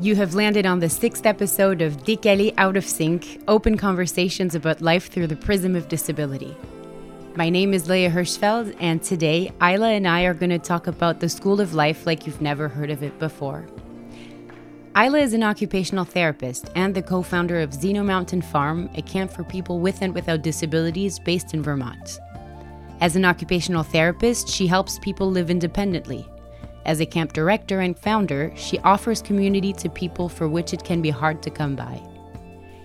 You have landed on the sixth episode of Décalés Out of Sync Open Conversations about Life Through the Prism of Disability. My name is Léa Hirschfeld, and today Ila and I are going to talk about the School of Life like you've never heard of it before. Ila is an occupational therapist and the co founder of Zeno Mountain Farm, a camp for people with and without disabilities based in Vermont. As an occupational therapist, she helps people live independently. As a camp director and founder, she offers community to people for which it can be hard to come by.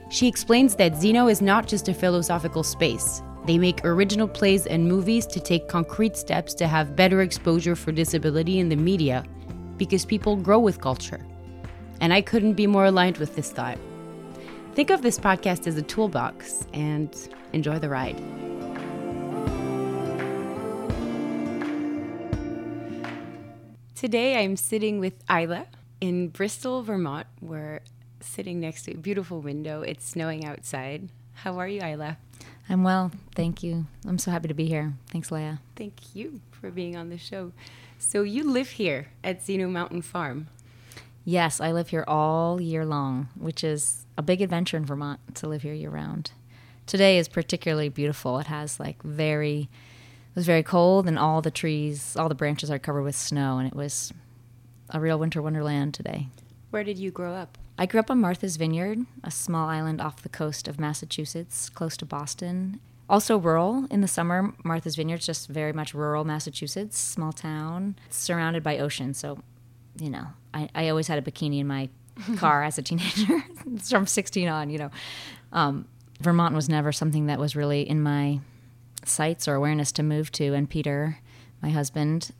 She explains that Zeno is not just a philosophical space. They make original plays and movies to take concrete steps to have better exposure for disability in the media because people grow with culture and I couldn't be more aligned with this thought. Think of this podcast as a toolbox and enjoy the ride. Today I'm sitting with Ila in Bristol, Vermont. We're sitting next to a beautiful window. It's snowing outside. How are you, Ila? I'm well, thank you. I'm so happy to be here. Thanks, Léa. Thank you for being on the show. So you live here at Zeno Mountain Farm. Yes, I live here all year long, which is a big adventure in Vermont to live here year round. Today is particularly beautiful. It has like very, it was very cold, and all the trees, all the branches are covered with snow, and it was a real winter wonderland today. Where did you grow up? I grew up on Martha's Vineyard, a small island off the coast of Massachusetts, close to Boston. Also rural in the summer. Martha's Vineyard's just very much rural Massachusetts, small town, surrounded by ocean. So you know, I, I always had a bikini in my car as a teenager from 16 on, you know. Um, Vermont was never something that was really in my sights or awareness to move to. And Peter, my husband,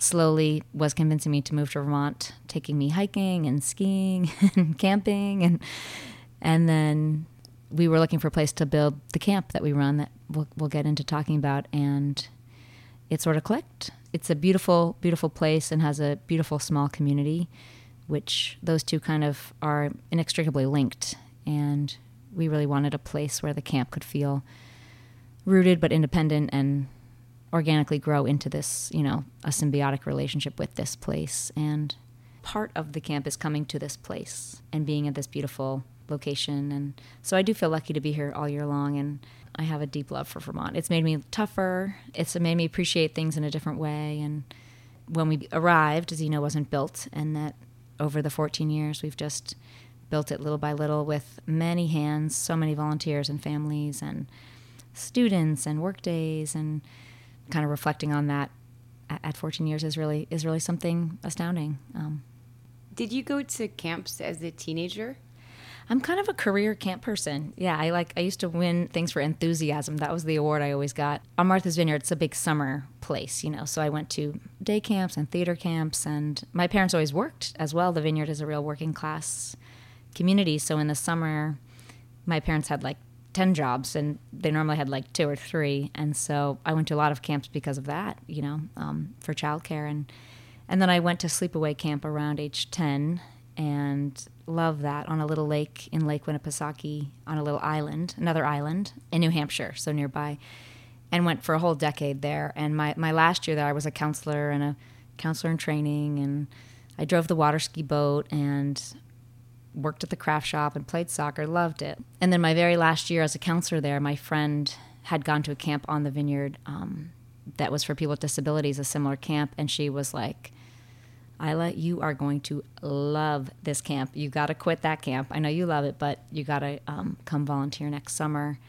slowly was convincing me to move to Vermont, taking me hiking and skiing and camping. And, and then we were looking for a place to build the camp that we run that we'll, we'll get into talking about. And it sort of clicked it's a beautiful, beautiful place and has a beautiful small community, which those two kind of are inextricably linked. And we really wanted a place where the camp could feel rooted but independent and organically grow into this, you know, a symbiotic relationship with this place. And part of the camp is coming to this place and being at this beautiful location. And so I do feel lucky to be here all year long. And I have a deep love for Vermont. It's made me tougher. It's made me appreciate things in a different way. And when we arrived, Zeno wasn't built, and that over the 14 years, we've just built it little by little with many hands, so many volunteers and families and students and work days, and kind of reflecting on that at 14 years is really is really something astounding. Um, Did you go to camps as a teenager? I'm kind of a career camp person. Yeah, I like I used to win things for enthusiasm. That was the award I always got. On Martha's Vineyard, it's a big summer place, you know. So I went to day camps and theater camps and my parents always worked as well. The vineyard is a real working class community, so in the summer my parents had like 10 jobs and they normally had like two or three and so i went to a lot of camps because of that you know um, for childcare and and then i went to sleepaway camp around age 10 and love that on a little lake in Lake Winnipesaukee on a little island, another island in New Hampshire, so nearby, and went for a whole decade there. And my, my last year there, I was a counselor and a counselor in training, and I drove the water ski boat and worked at the craft shop and played soccer, loved it. And then my very last year as a counselor there, my friend had gone to a camp on the vineyard um, that was for people with disabilities, a similar camp, and she was like, Ila, you are going to love this camp. You got to quit that camp. I know you love it, but you got to um, come volunteer next summer.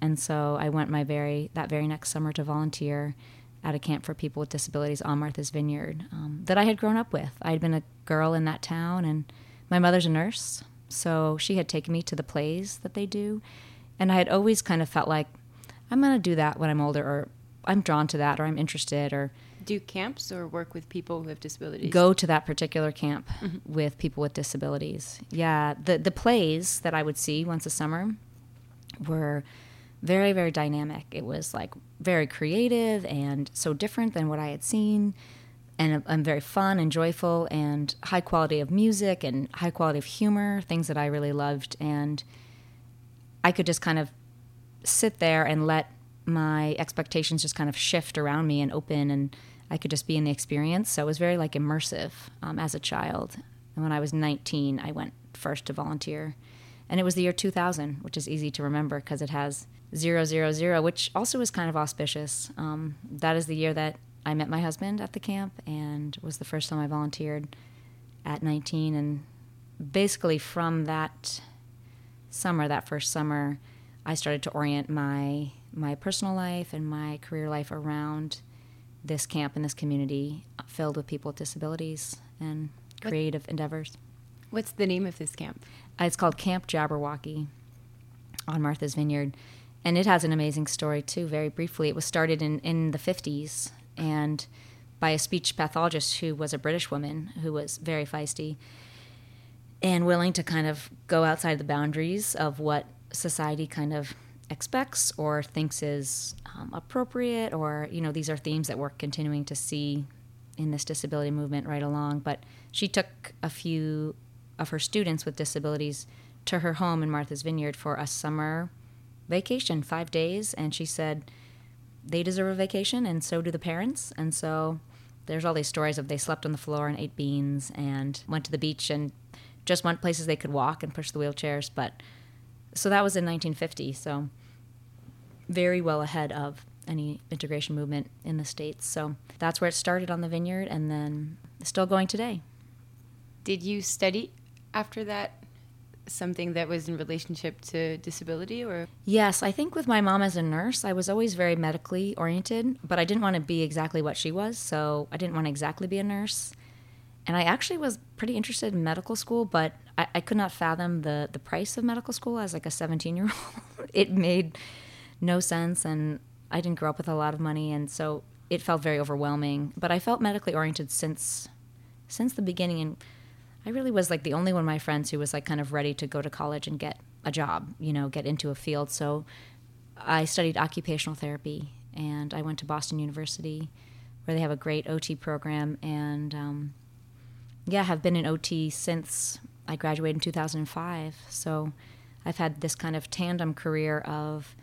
And so I went my very that very next summer to volunteer at a camp for people with disabilities on Martha's Vineyard um, that I had grown up with. I had been a girl in that town, and my mother's a nurse, so she had taken me to the plays that they do, and I had always kind of felt like I'm going to do that when I'm older, or I'm drawn to that, or I'm interested, or do camps or work with people who have disabilities? Go to that particular camp mm-hmm. with people with disabilities. Yeah, the the plays that I would see once a summer were very very dynamic. It was like very creative and so different than what I had seen and and very fun and joyful and high quality of music and high quality of humor, things that I really loved and I could just kind of sit there and let my expectations just kind of shift around me and open and I could just be in the experience. So it was very like immersive um, as a child. And when I was 19, I went first to volunteer. And it was the year 2000, which is easy to remember because it has 000, which also is kind of auspicious. Um, that is the year that I met my husband at the camp and was the first time I volunteered at 19. And basically, from that summer, that first summer, I started to orient my my personal life and my career life around this camp and this community filled with people with disabilities and creative what, endeavors. What's the name of this camp? Uh, it's called Camp Jabberwocky on Martha's Vineyard. And it has an amazing story, too, very briefly. It was started in, in the 50s and by a speech pathologist who was a British woman who was very feisty and willing to kind of go outside the boundaries of what society kind of expects or thinks is um, appropriate or you know these are themes that we're continuing to see in this disability movement right along. But she took a few of her students with disabilities to her home in martha's vineyard for a summer vacation five days and she said they deserve a vacation and so do the parents and so there's all these stories of they slept on the floor and ate beans and went to the beach and just went places they could walk and push the wheelchairs but so that was in 1950. So very well ahead of any integration movement in the states. So that's where it started on the vineyard, and then still going today. Did you study after that? Something that was in relationship to disability, or yes, I think with my mom as a nurse, I was always very medically oriented, but I didn't want to be exactly what she was, so I didn't want to exactly be a nurse. And I actually was pretty interested in medical school, but I, I could not fathom the the price of medical school as like a 17 year old. it made no sense, and I didn't grow up with a lot of money, and so it felt very overwhelming. But I felt medically oriented since since the beginning, and I really was like the only one of my friends who was like kind of ready to go to college and get a job, you know, get into a field. So I studied occupational therapy, and I went to Boston University, where they have a great OT program, and um, yeah, have been in OT since I graduated in 2005. So I've had this kind of tandem career of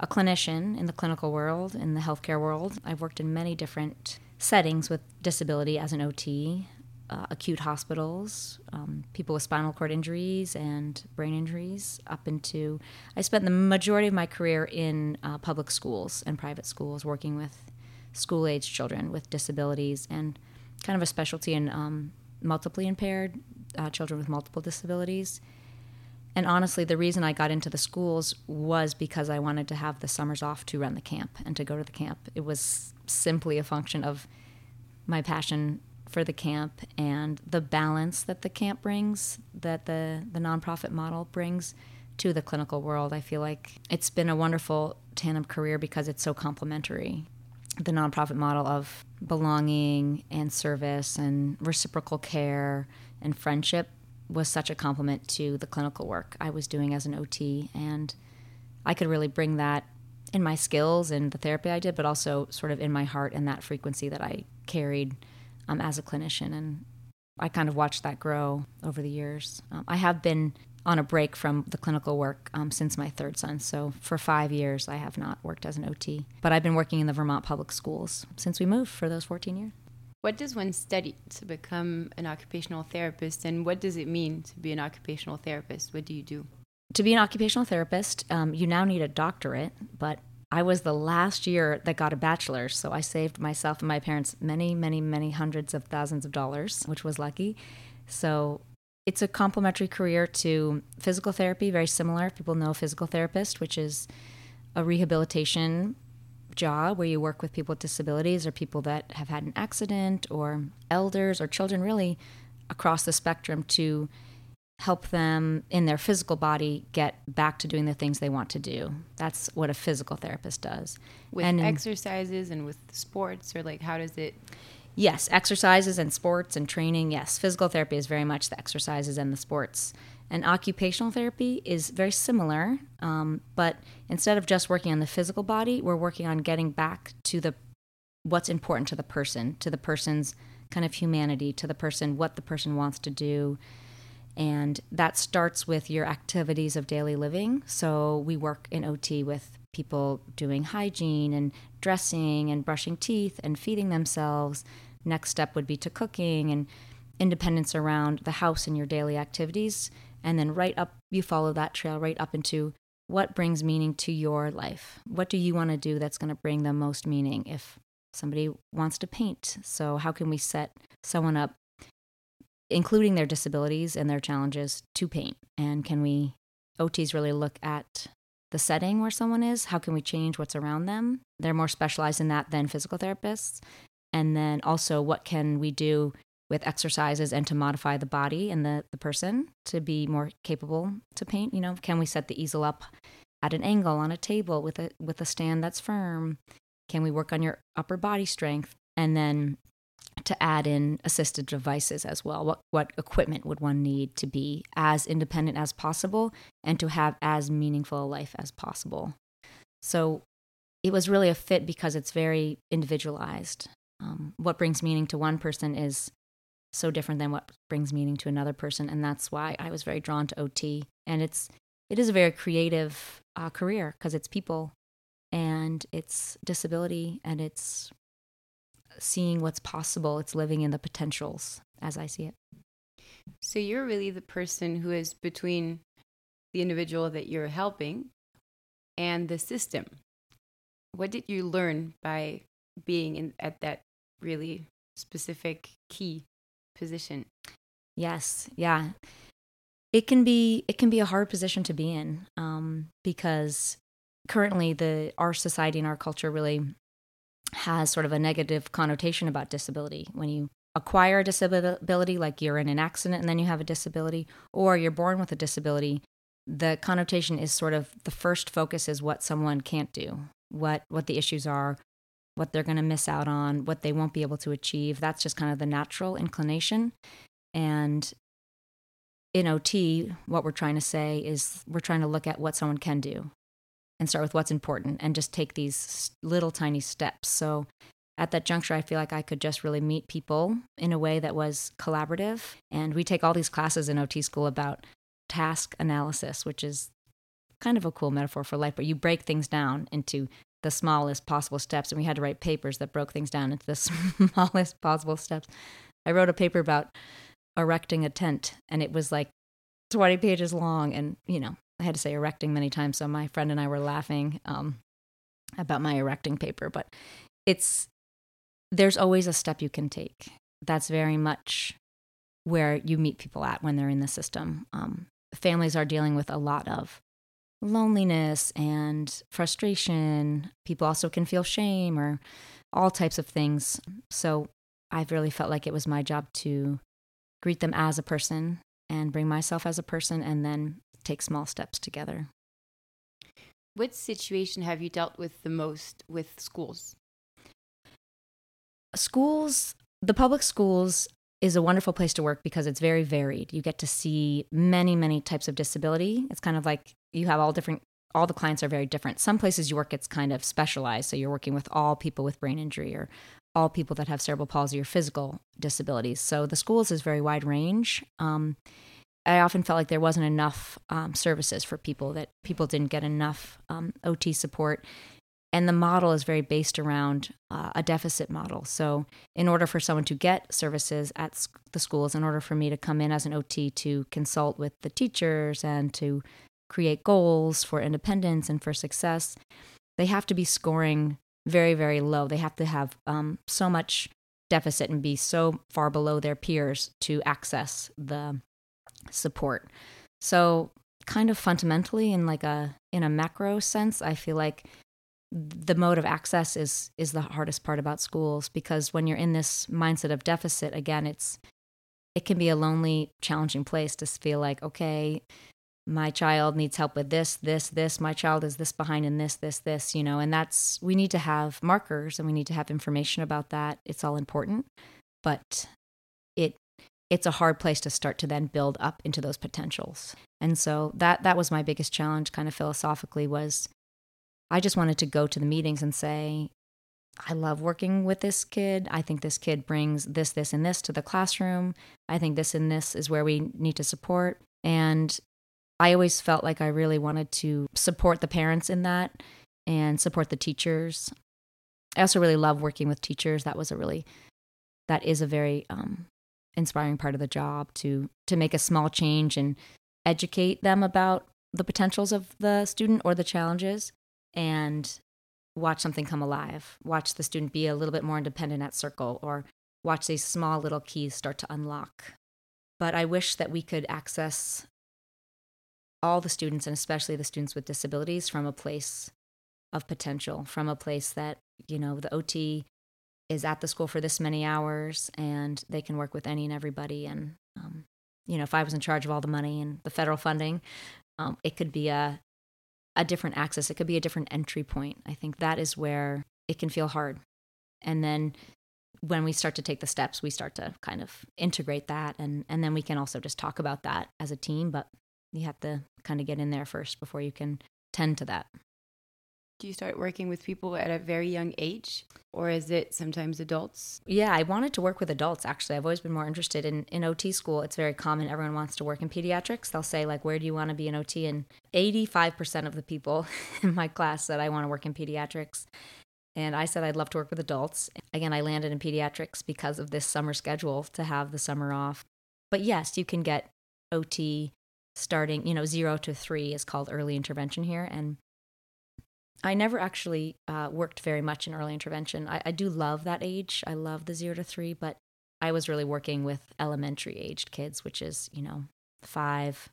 a clinician in the clinical world, in the healthcare world. I've worked in many different settings with disability as an OT, uh, acute hospitals, um, people with spinal cord injuries and brain injuries, up into. I spent the majority of my career in uh, public schools and private schools, working with school age children with disabilities and kind of a specialty in um, multiply impaired uh, children with multiple disabilities. And honestly, the reason I got into the schools was because I wanted to have the summers off to run the camp and to go to the camp. It was simply a function of my passion for the camp and the balance that the camp brings, that the, the nonprofit model brings to the clinical world. I feel like it's been a wonderful tandem career because it's so complementary. The nonprofit model of belonging and service and reciprocal care and friendship was such a compliment to the clinical work I was doing as an OT. And I could really bring that in my skills and the therapy I did, but also sort of in my heart and that frequency that I carried um, as a clinician. And I kind of watched that grow over the years. Um, I have been on a break from the clinical work um, since my third son. So for five years, I have not worked as an OT. But I've been working in the Vermont public schools since we moved for those 14 years. What does one study to become an occupational therapist, and what does it mean to be an occupational therapist? What do you do? To be an occupational therapist, um, you now need a doctorate, but I was the last year that got a bachelor's, so I saved myself and my parents many, many, many hundreds of thousands of dollars, which was lucky. So it's a complementary career to physical therapy, very similar. People know physical therapist, which is a rehabilitation job where you work with people with disabilities or people that have had an accident or elders or children really across the spectrum to help them in their physical body get back to doing the things they want to do. That's what a physical therapist does. With and exercises and with sports or like how does it Yes, exercises and sports and training. Yes, physical therapy is very much the exercises and the sports. And occupational therapy is very similar, um, but instead of just working on the physical body, we're working on getting back to the what's important to the person, to the person's kind of humanity, to the person, what the person wants to do. And that starts with your activities of daily living. So we work in OT with people doing hygiene and dressing and brushing teeth and feeding themselves. Next step would be to cooking and independence around the house and your daily activities. And then right up, you follow that trail right up into what brings meaning to your life. What do you want to do that's going to bring the most meaning? If somebody wants to paint, so how can we set someone up, including their disabilities and their challenges, to paint? And can we, OTs really look at the setting where someone is? How can we change what's around them? They're more specialized in that than physical therapists. And then also, what can we do with exercises and to modify the body and the, the person to be more capable to paint? You know, can we set the easel up at an angle on a table with a with a stand that's firm? Can we work on your upper body strength? And then to add in assisted devices as well. What what equipment would one need to be as independent as possible and to have as meaningful a life as possible? So it was really a fit because it's very individualized. Um, what brings meaning to one person is so different than what brings meaning to another person, and that's why I was very drawn to OT. And it's it is a very creative uh, career because it's people and it's disability and it's seeing what's possible. It's living in the potentials as I see it. So you're really the person who is between the individual that you're helping and the system. What did you learn by being in, at that really specific key position? Yes, yeah. It can be it can be a hard position to be in um, because currently the our society and our culture really has sort of a negative connotation about disability. When you acquire a disability, like you're in an accident and then you have a disability, or you're born with a disability, the connotation is sort of the first focus is what someone can't do, what what the issues are, what they're going to miss out on, what they won't be able to achieve. That's just kind of the natural inclination. And in OT, what we're trying to say is we're trying to look at what someone can do and start with what's important and just take these little tiny steps. So at that juncture, I feel like I could just really meet people in a way that was collaborative. And we take all these classes in OT school about task analysis, which is kind of a cool metaphor for life, but you break things down into the smallest possible steps. And we had to write papers that broke things down into the smallest possible steps. I wrote a paper about erecting a tent, and it was like 20 pages long. And, you know, I had to say erecting many times, so my friend and I were laughing um, about my erecting paper. But it's there's always a step you can take. That's very much where you meet people at when they're in the system. Um, families are dealing with a lot of loneliness and frustration. People also can feel shame or all types of things. So I've really felt like it was my job to greet them as a person and bring myself as a person and then take small steps together. What situation have you dealt with the most with schools? Schools, the public schools is a wonderful place to work because it's very varied. You get to see many, many types of disability. It's kind of like you have all different all the clients are very different. Some places you work it's kind of specialized, so you're working with all people with brain injury or all people that have cerebral palsy or physical disabilities. So the schools is very wide range. Um, I often felt like there wasn't enough um, services for people, that people didn't get enough um, OT support. And the model is very based around uh, a deficit model. So, in order for someone to get services at the schools, in order for me to come in as an OT to consult with the teachers and to create goals for independence and for success, they have to be scoring very, very low. They have to have um, so much deficit and be so far below their peers to access the support. So kind of fundamentally in like a in a macro sense, I feel like the mode of access is is the hardest part about schools because when you're in this mindset of deficit again it's it can be a lonely challenging place to feel like okay my child needs help with this this this my child is this behind in this this this you know and that's we need to have markers and we need to have information about that it's all important but it it's a hard place to start to then build up into those potentials. And so that that was my biggest challenge kind of philosophically was I just wanted to go to the meetings and say I love working with this kid. I think this kid brings this this and this to the classroom. I think this and this is where we need to support and I always felt like I really wanted to support the parents in that and support the teachers. I also really love working with teachers. That was a really that is a very um, inspiring part of the job to to make a small change and educate them about the potentials of the student or the challenges and watch something come alive. Watch the student be a little bit more independent at circle or watch these small little keys start to unlock. But i wish that we could access all the students and especially the students with disabilities from a place of potential from a place that you know the ot is at the school for this many hours and they can work with any and everybody and um, you know if i was in charge of all the money and the federal funding um, it could be a a different access. It could be a different entry point. I think that is where it can feel hard. And then when we start to take the steps we start to kind of integrate that and and then we can also just talk about that as a team but you have to kind of get in there first before you can tend to that do you start working with people at a very young age or is it sometimes adults? Yeah, I wanted to work with adults actually. I've always been more interested in in OT school. It's very common everyone wants to work in pediatrics. They'll say like where do you want to be in OT and 85% of the people in my class said I want to work in pediatrics. And I said I'd love to work with adults. Again, I landed in pediatrics because of this summer schedule to have the summer off. But yes, you can get OT starting, you know, 0 to 3 is called early intervention here and I never actually uh, worked very much in early intervention. I, I, do love that age. I love the zero to three, but I was really working with elementary aged kids, which is, you know, five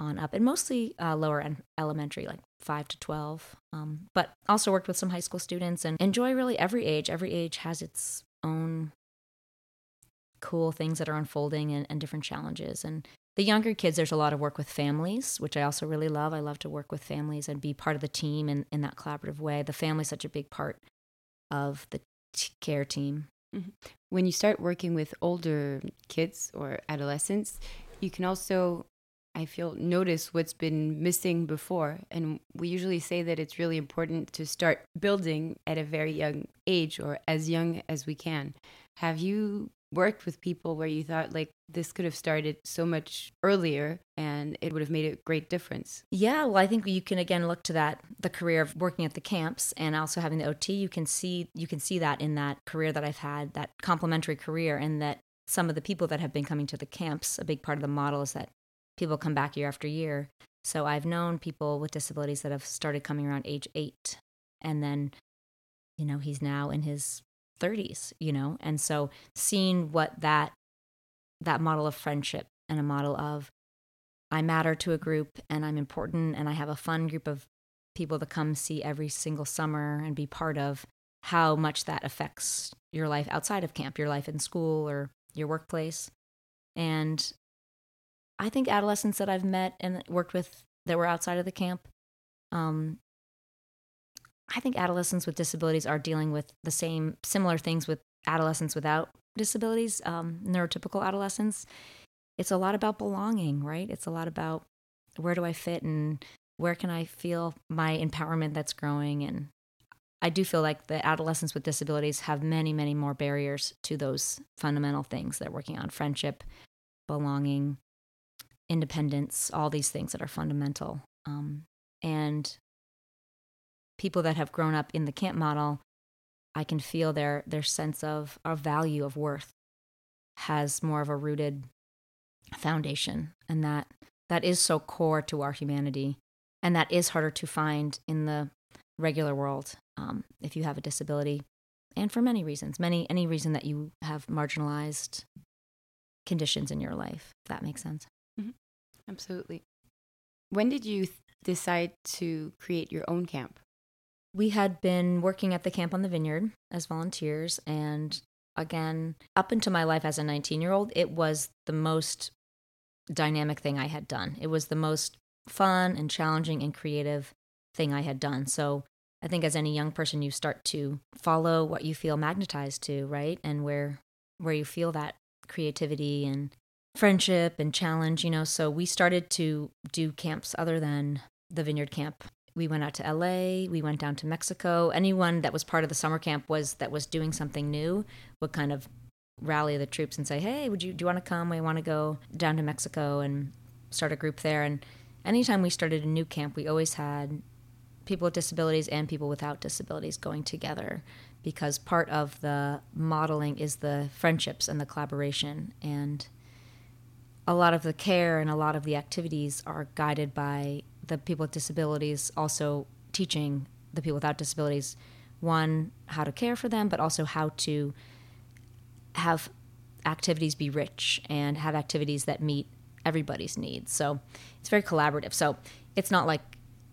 on up, and mostly uh, lower and elementary, like five to 12. Um, but also worked with some high school students and enjoy really every age. Every age has its own cool things that are unfolding and, and different challenges. And the younger kids, there's a lot of work with families, which I also really love. I love to work with families and be part of the team in, in that collaborative way. The family's such a big part of the t- care team. Mm-hmm. When you start working with older kids or adolescents, you can also, I feel, notice what's been missing before. And we usually say that it's really important to start building at a very young age or as young as we can. Have you worked with people where you thought like this could have started so much earlier and it would have made a great difference? Yeah, well, I think you can again look to that the career of working at the camps and also having the OT. You can see you can see that in that career that I've had, that complementary career, and that some of the people that have been coming to the camps, a big part of the model is that people come back year after year. So I've known people with disabilities that have started coming around age eight, and then, you know, he's now in his 30s, you know? And so seeing what that that model of friendship and a model of I matter to a group and I'm important and I have a fun group of people to come see every single summer and be part of how much that affects your life outside of camp, your life in school or your workplace. And I think adolescents that I've met and worked with that were outside of the camp um, I think adolescents with disabilities are dealing with the same similar things with adolescents without disabilities, um, neurotypical adolescents. It's a lot about belonging, right? It's a lot about where do I fit and where can I feel my empowerment that's growing. And I do feel like the adolescents with disabilities have many, many more barriers to those fundamental things they're working on friendship, belonging, independence, all these things that are fundamental. Um, and people that have grown up in the camp model, I can feel their their sense of, of value of worth has more of a rooted foundation. And that that is so core to our humanity. And that is harder to find in the regular world um, if you have a disability. And for many reasons many any reason that you have marginalized conditions in your life if that makes sense. Mm-hmm. absolutely. When did you th- decide to create your own camp we had been working at the camp on the vineyard as volunteers. And again, up into my life as a 19 year old, it was the most dynamic thing I had done. It was the most fun and challenging and creative thing I had done. So I think as any young person, you start to follow what you feel magnetized to, right? And where where you feel that creativity and friendship and challenge, you know. So we started to do camps other than the vineyard camp we went out to LA, we went down to Mexico. Anyone that was part of the summer camp was that was doing something new would kind of rally the troops and say, "Hey, would you do you want to come? We want to go down to Mexico and start a group there." And anytime we started a new camp, we always had people with disabilities and people without disabilities going together because part of the modeling is the friendships and the collaboration. And a lot of the care and a lot of the activities are guided by the people with disabilities, also teaching the people without disabilities, one, how to care for them, but also how to have activities be rich and have activities that meet everybody's needs. So it's very collaborative. So it's not like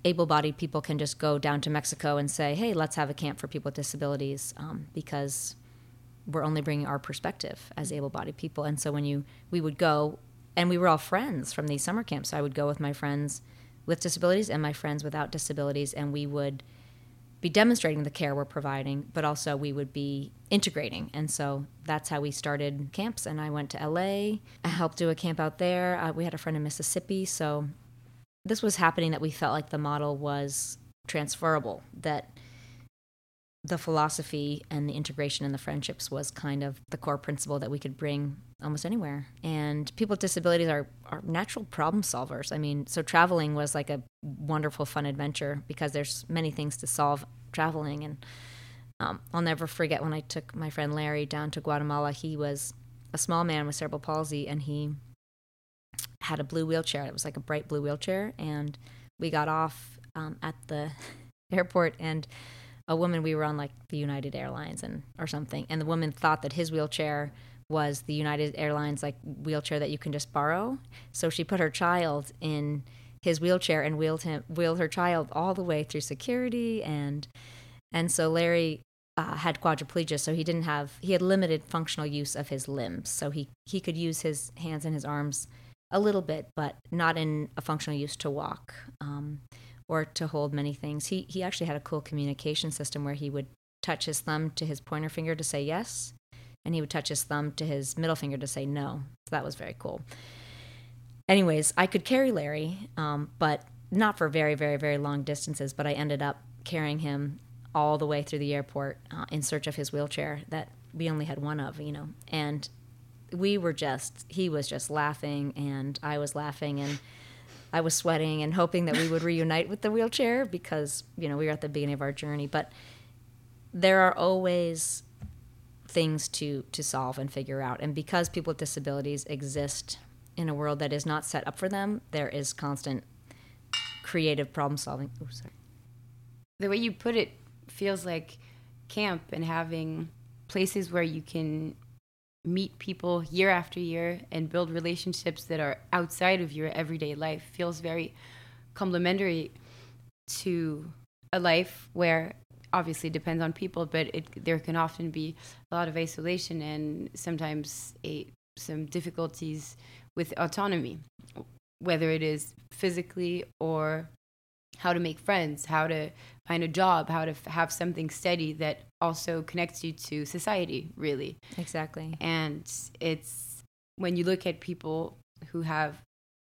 able bodied people can just go down to Mexico and say, hey, let's have a camp for people with disabilities um, because we're only bringing our perspective as able bodied people. And so when you, we would go, and we were all friends from these summer camps. So I would go with my friends with disabilities and my friends without disabilities, and we would be demonstrating the care we're providing, but also we would be integrating. And so that's how we started camps. And I went to LA, I helped do a camp out there. Uh, we had a friend in Mississippi. So this was happening that we felt like the model was transferable, that the philosophy and the integration and the friendships was kind of the core principle that we could bring almost anywhere. And people with disabilities are, are natural problem solvers. I mean, so traveling was like a wonderful, fun adventure because there's many things to solve traveling. And um, I'll never forget when I took my friend Larry down to Guatemala. He was a small man with cerebral palsy and he had a blue wheelchair. It was like a bright blue wheelchair. And we got off um, at the airport and a woman we were on like the United Airlines and or something, and the woman thought that his wheelchair was the United Airlines like wheelchair that you can just borrow. So she put her child in his wheelchair and wheeled him wheeled her child all the way through security and and so Larry uh, had quadriplegia, so he didn't have he had limited functional use of his limbs. So he he could use his hands and his arms a little bit, but not in a functional use to walk. Um, or to hold many things. He he actually had a cool communication system where he would touch his thumb to his pointer finger to say yes, and he would touch his thumb to his middle finger to say no. So that was very cool. Anyways, I could carry Larry, um, but not for very very very long distances. But I ended up carrying him all the way through the airport uh, in search of his wheelchair that we only had one of, you know, and we were just he was just laughing and I was laughing and I was sweating and hoping that we would reunite with the wheelchair because, you know, we were at the beginning of our journey. But there are always things to, to solve and figure out. And because people with disabilities exist in a world that is not set up for them, there is constant creative problem solving. Oh, sorry. The way you put it feels like camp and having places where you can meet people year after year and build relationships that are outside of your everyday life feels very complementary to a life where obviously depends on people but it, there can often be a lot of isolation and sometimes a, some difficulties with autonomy whether it is physically or how to make friends, how to find a job, how to f- have something steady that also connects you to society, really. Exactly. And it's when you look at people who have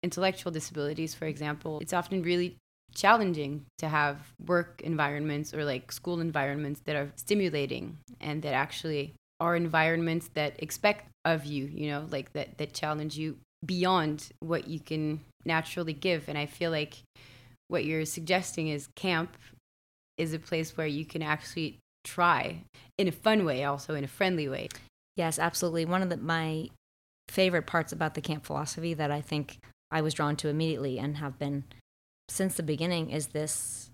intellectual disabilities, for example, it's often really challenging to have work environments or like school environments that are stimulating and that actually are environments that expect of you, you know, like that that challenge you beyond what you can naturally give. And I feel like what you're suggesting is camp is a place where you can actually try in a fun way, also in a friendly way. Yes, absolutely. One of the, my favorite parts about the camp philosophy that I think I was drawn to immediately and have been since the beginning is this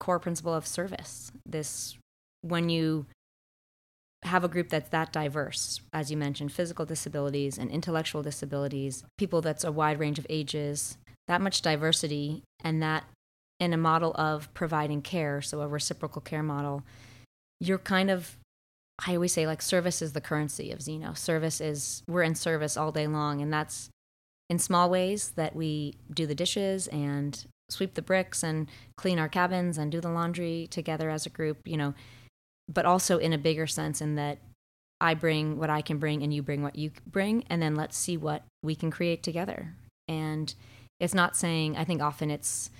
core principle of service. This when you have a group that's that diverse, as you mentioned, physical disabilities and intellectual disabilities, people that's a wide range of ages, that much diversity and that in a model of providing care, so a reciprocal care model, you're kind of I always say like service is the currency of Zeno. Service is we're in service all day long and that's in small ways that we do the dishes and sweep the bricks and clean our cabins and do the laundry together as a group, you know, but also in a bigger sense in that I bring what I can bring and you bring what you bring and then let's see what we can create together. And it's not saying, I think often it's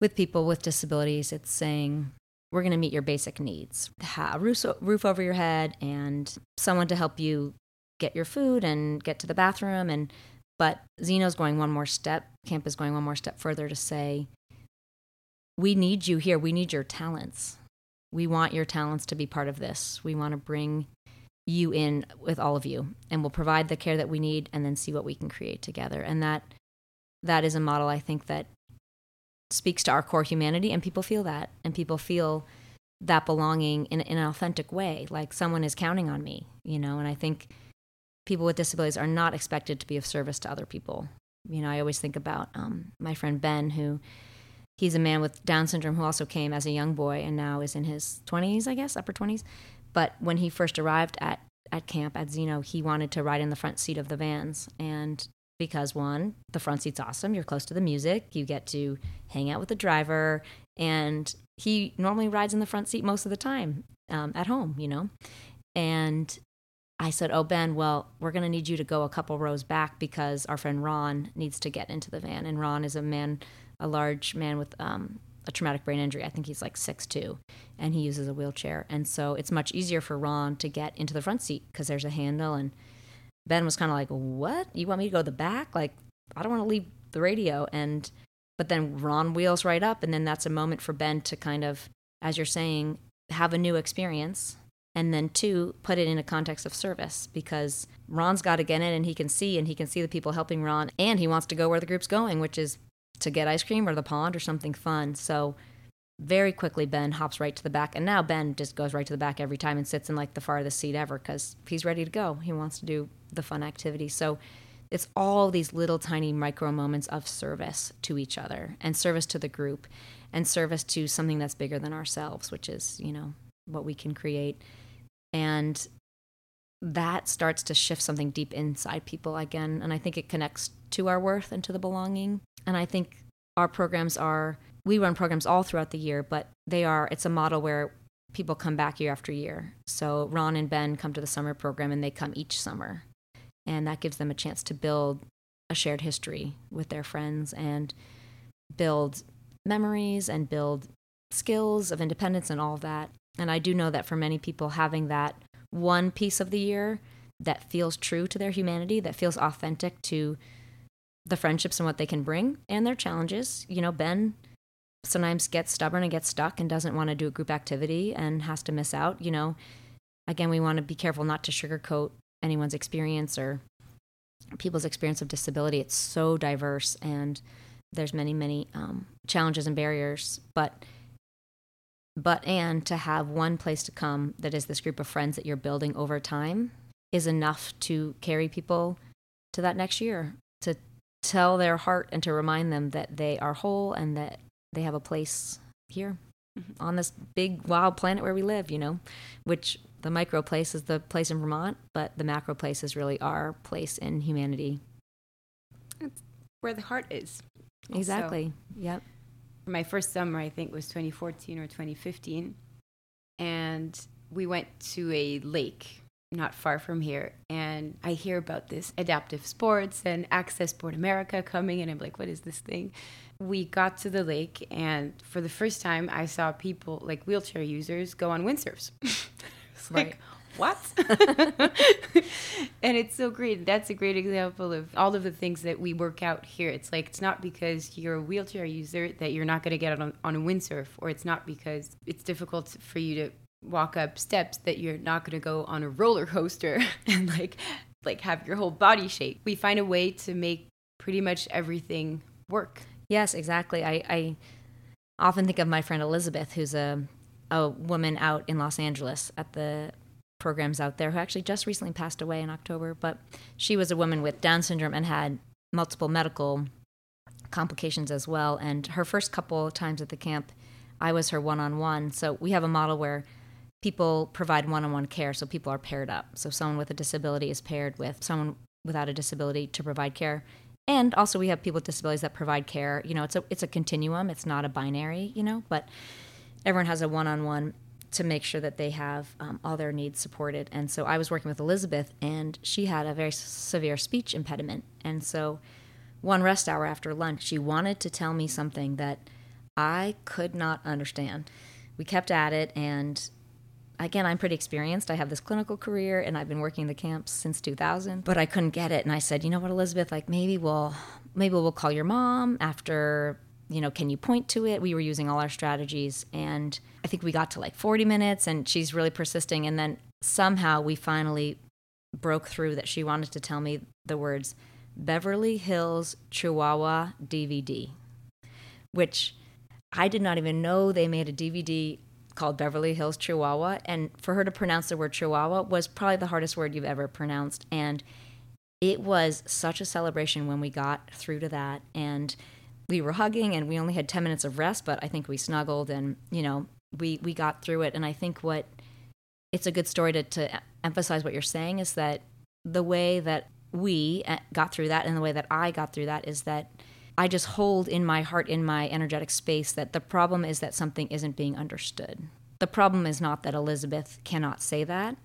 with people with disabilities, it's saying, we're going to meet your basic needs have a roof, roof over your head and someone to help you get your food and get to the bathroom. And, but Zeno's going one more step, camp is going one more step further to say, we need you here. We need your talents. We want your talents to be part of this. We want to bring you in with all of you and we'll provide the care that we need and then see what we can create together. And that that is a model I think that speaks to our core humanity and people feel that and people feel that belonging in, in an authentic way like someone is counting on me you know? And i think people with disabilities are not expected to be of service to other people. You know i always think about um, my friend ben who he's a man with down syndrome who also came as a young boy and now is in his 20s i guess upper 20s but when he first arrived at at camp at Zeno, he wanted to ride in the front seat of the vans. And because one, the front seat's awesome. You're close to the music. You get to hang out with the driver. And he normally rides in the front seat most of the time um, at home, you know? And I said, Oh, Ben, well, we're going to need you to go a couple rows back because our friend Ron needs to get into the van. And Ron is a man, a large man with um, a traumatic brain injury. I think he's like six two, and he uses a wheelchair. And so it's much easier for Ron to get into the front seat because there's a handle and Ben was kind of like, "What? You want me to go to the back? Like, I don't want to leave the radio." And but then Ron wheels right up, and then that's a moment for Ben to kind of, as you're saying, have a new experience, and then two, put it in a context of service because Ron's got to get in and he can see, and he can see the people helping Ron, and he wants to go where the group's going, which is to get ice cream or the pond or something fun. So very quickly ben hops right to the back. And now ben just goes right to the back every time and sits in like the farthest seat ever because he's ready to go. He wants to do the fun activity. So it's all these little tiny micro moments of service to each other and service to the group and service to something that's bigger than ourselves which is you know what we can create. And that starts to shift something deep inside people again. And i think it connects to our worth and to the belonging. And i think our programs are we run programs all throughout the year, but they are it's a model where people come back year after year. So Ron and Ben come to the summer program and they come each summer. And that gives them a chance to build a shared history with their friends and build memories and build skills of independence and all of that. And I do know that for many people having that one piece of the year that feels true to their humanity, that feels authentic to the friendships and what they can bring and their challenges. You know, Ben sometimes gets stubborn and gets stuck and doesn't want to do a group activity and has to miss out, you know, again, we want to be careful not to sugarcoat anyone's experience or people's experience of disability. It's so diverse and there's many, many um, challenges and barriers. But but and to have one place to come that is this group of friends that you're building over time is enough to carry people to that next year to tell their heart and to remind them that they are whole and that they have a place here mm-hmm. on this big wild planet where we live, you know, which the micro place is the place in Vermont, but the macro place is really our place in humanity. It's where the heart is. Exactly. yep. My first summer, I think, was 2014 or 2015. And we went to a lake not far from here. And I hear about this adaptive sports and Access Sport America coming. And I'm like, what is this thing? We got to the lake, and for the first time, I saw people like wheelchair users go on windsurfs. it's right. like, what? and it's so great. That's a great example of all of the things that we work out here. It's like it's not because you're a wheelchair user that you're not going to get on, on a windsurf, or it's not because it's difficult for you to walk up steps that you're not going to go on a roller coaster and like like have your whole body shake. We find a way to make pretty much everything work. Yes, exactly. I, I often think of my friend Elizabeth, who's a a woman out in Los Angeles at the programs out there who actually just recently passed away in October. But she was a woman with Down syndrome and had multiple medical complications as well. And her first couple times at the camp, I was her one on one. So we have a model where people provide one on one care. So people are paired up. So someone with a disability is paired with someone without a disability to provide care and also we have people with disabilities that provide care. You know it's a it's a continuum. It's not a binary you know but everyone has a one-on-one to make sure that they have um, all their needs supported. And so i was working with elizabeth and she had a very severe speech impediment. And so one rest hour after lunch she wanted to tell me something that i could not understand. We kept at it and again, I'm pretty experienced. I have this clinical career and I've been working the camps since 2000, but I couldn't get it. And I said, you know what, Elizabeth, like maybe we'll, maybe we'll call your mom after you know, can you point to it? We were using all our strategies. And I think we got to like 40 minutes and she's really persisting. And then somehow we finally broke through that she wanted to tell me the words Beverly Hills Chihuahua DVD, which I did not even know they made a DVD called Beverly Hills Chihuahua. And for her to pronounce the word Chihuahua was probably the hardest word you've ever pronounced. And it was such a celebration when we got through to that. And we were hugging and we only had 10 minutes of rest, but I think we snuggled and, you know, we, we got through it. And I think what it's a good story to, to emphasize what you're saying is that the way that we uh, got through that and the way that I got through that is that I just hold in my heart, in my energetic space, that the problem is that something isn't being understood. The problem is not that Elizabeth cannot say that.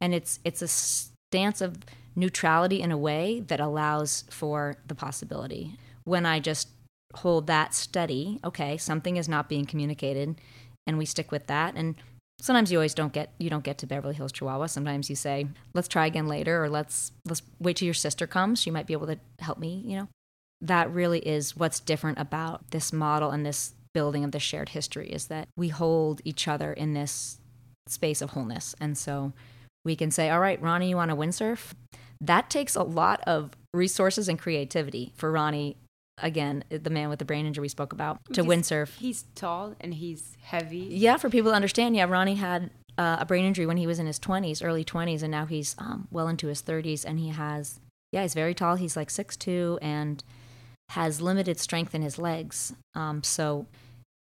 And it's it's a stance of neutrality in a way that allows for the possibility. When I just hold that steady, okay, something is not being communicated, and we stick with that. And sometimes you always don't get you don't get to Beverly Hills Chihuahua. Sometimes you say, let's try again later, or let's let's wait till your sister comes. She might be able to help me, you know that really is what's different about this model and this building of the shared history is that we hold each other in this space of wholeness. And so we can say, all right, Ronnie, you want to windsurf? That takes a lot of resources and creativity for Ronnie, again, the man with the brain injury we spoke about, to windsurf. He's tall and he's heavy. Yeah, for people to understand, yeah, Ronnie had uh, a brain injury when he was in his 20s, early 20s, and now he's um, well into his 30s, and he has, yeah, he's very tall. He's like 6'2", and has limited strength in his legs. Um, so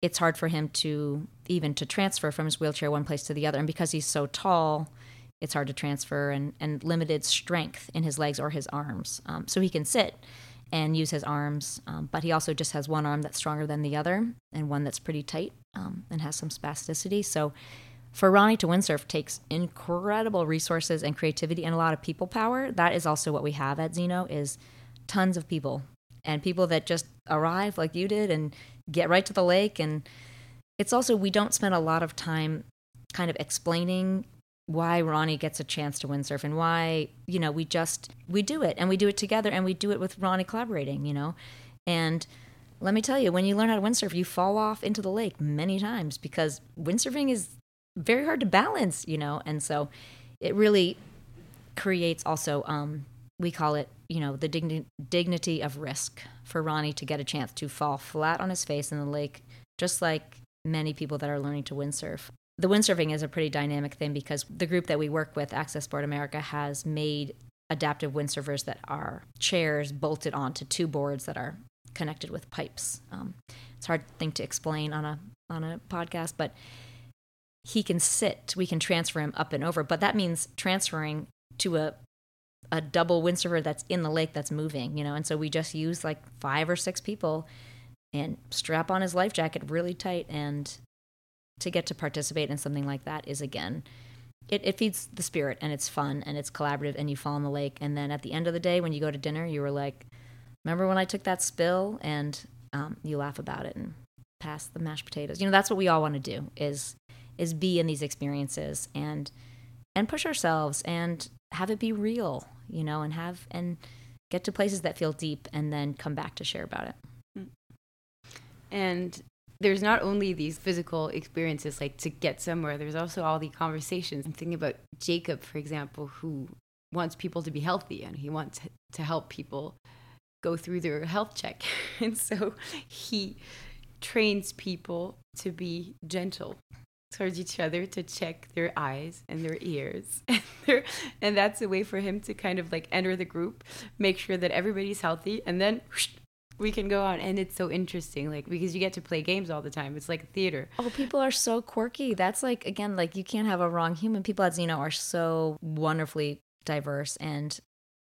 it's hard for him to even to transfer from his wheelchair one place to the other. And because he's so tall, it's hard to transfer and, and limited strength in his legs or his arms. Um, so he can sit and use his arms, um, but he also just has one arm that's stronger than the other and one that's pretty tight um, and has some spasticity. So for Ronnie to windsurf takes incredible resources and creativity and a lot of people power. That is also what we have at Zeno is tons of people and people that just arrive like you did and get right to the lake. And it's also, we don't spend a lot of time kind of explaining why Ronnie gets a chance to windsurf and why, you know, we just, we do it and we do it together and we do it with Ronnie collaborating, you know. And let me tell you, when you learn how to windsurf, you fall off into the lake many times because windsurfing is very hard to balance, you know. And so it really creates also um, we call it, you know, the digni- dignity of risk for Ronnie to get a chance to fall flat on his face in the lake, just like many people that are learning to windsurf. The windsurfing is a pretty dynamic thing because the group that we work with, Access Sport America, has made adaptive windsurfers that are chairs bolted onto two boards that are connected with pipes. Um, it's a hard thing to explain on a on a podcast, but he can sit. We can transfer him up and over, but that means transferring to a a double windsurfer that's in the lake that's moving, you know. And so we just use like five or six people and strap on his life jacket really tight. And to get to participate in something like that is again, it, it feeds the spirit and it's fun and it's collaborative and you fall in the lake. And then at the end of the day, when you go to dinner, you were like, remember when I took that spill? And um, you laugh about it and pass the mashed potatoes. You know, that's what we all want to do is is be in these experiences and and push ourselves and have it be real you know, and have and get to places that feel deep and then come back to share about it. Mm. And there's not only these physical experiences like to get somewhere, there's also all the conversations. I'm thinking about Jacob, for example, who wants people to be healthy and he wants to help people go through their health check. and so he trains people to be gentle towards each other to check their eyes and their ears. And, that's a way for him to kind of like enter the group make sure that everybody's healthy and then whoosh, we can go on and it's so interesting like because you get to play games all the time. It's like theater. Oh people are so quirky. That's like again like you can't have a wrong human. People at Zeno are so wonderfully diverse and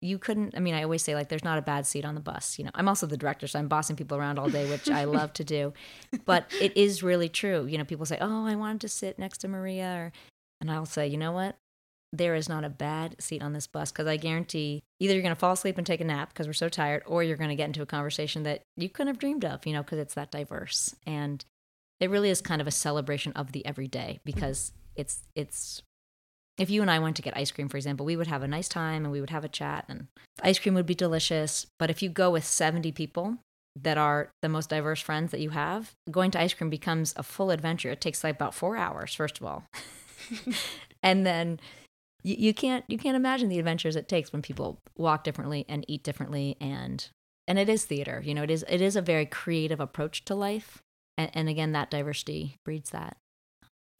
you couldn't i mean i always say like there's not a bad seat on the bus you know. I'm also the director so i'm bossing people around all day which i love to do. But it is really true. You know people say oh i wanted to sit next to maria or and i'll say you know what? There is not a bad seat on this bus because i guarantee either you're going to fall asleep and take a nap because we're so tired or you're going to get into a conversation that you couldn't have dreamed of you know because it's that diverse. And it really is kind of a celebration of the everyday because it's it's if you and I went to get ice cream, for example, we would have a nice time and we would have a chat and ice cream would be delicious. But if you go with 70 people, that are the most diverse friends that you have, going to ice cream becomes a full adventure. It takes like about four hours, first of all. and then you, you can't you can't imagine the adventures it takes when people walk differently and eat differently and and it is theater. You know, it is it is a very creative approach to life. And, and again, that diversity breeds that.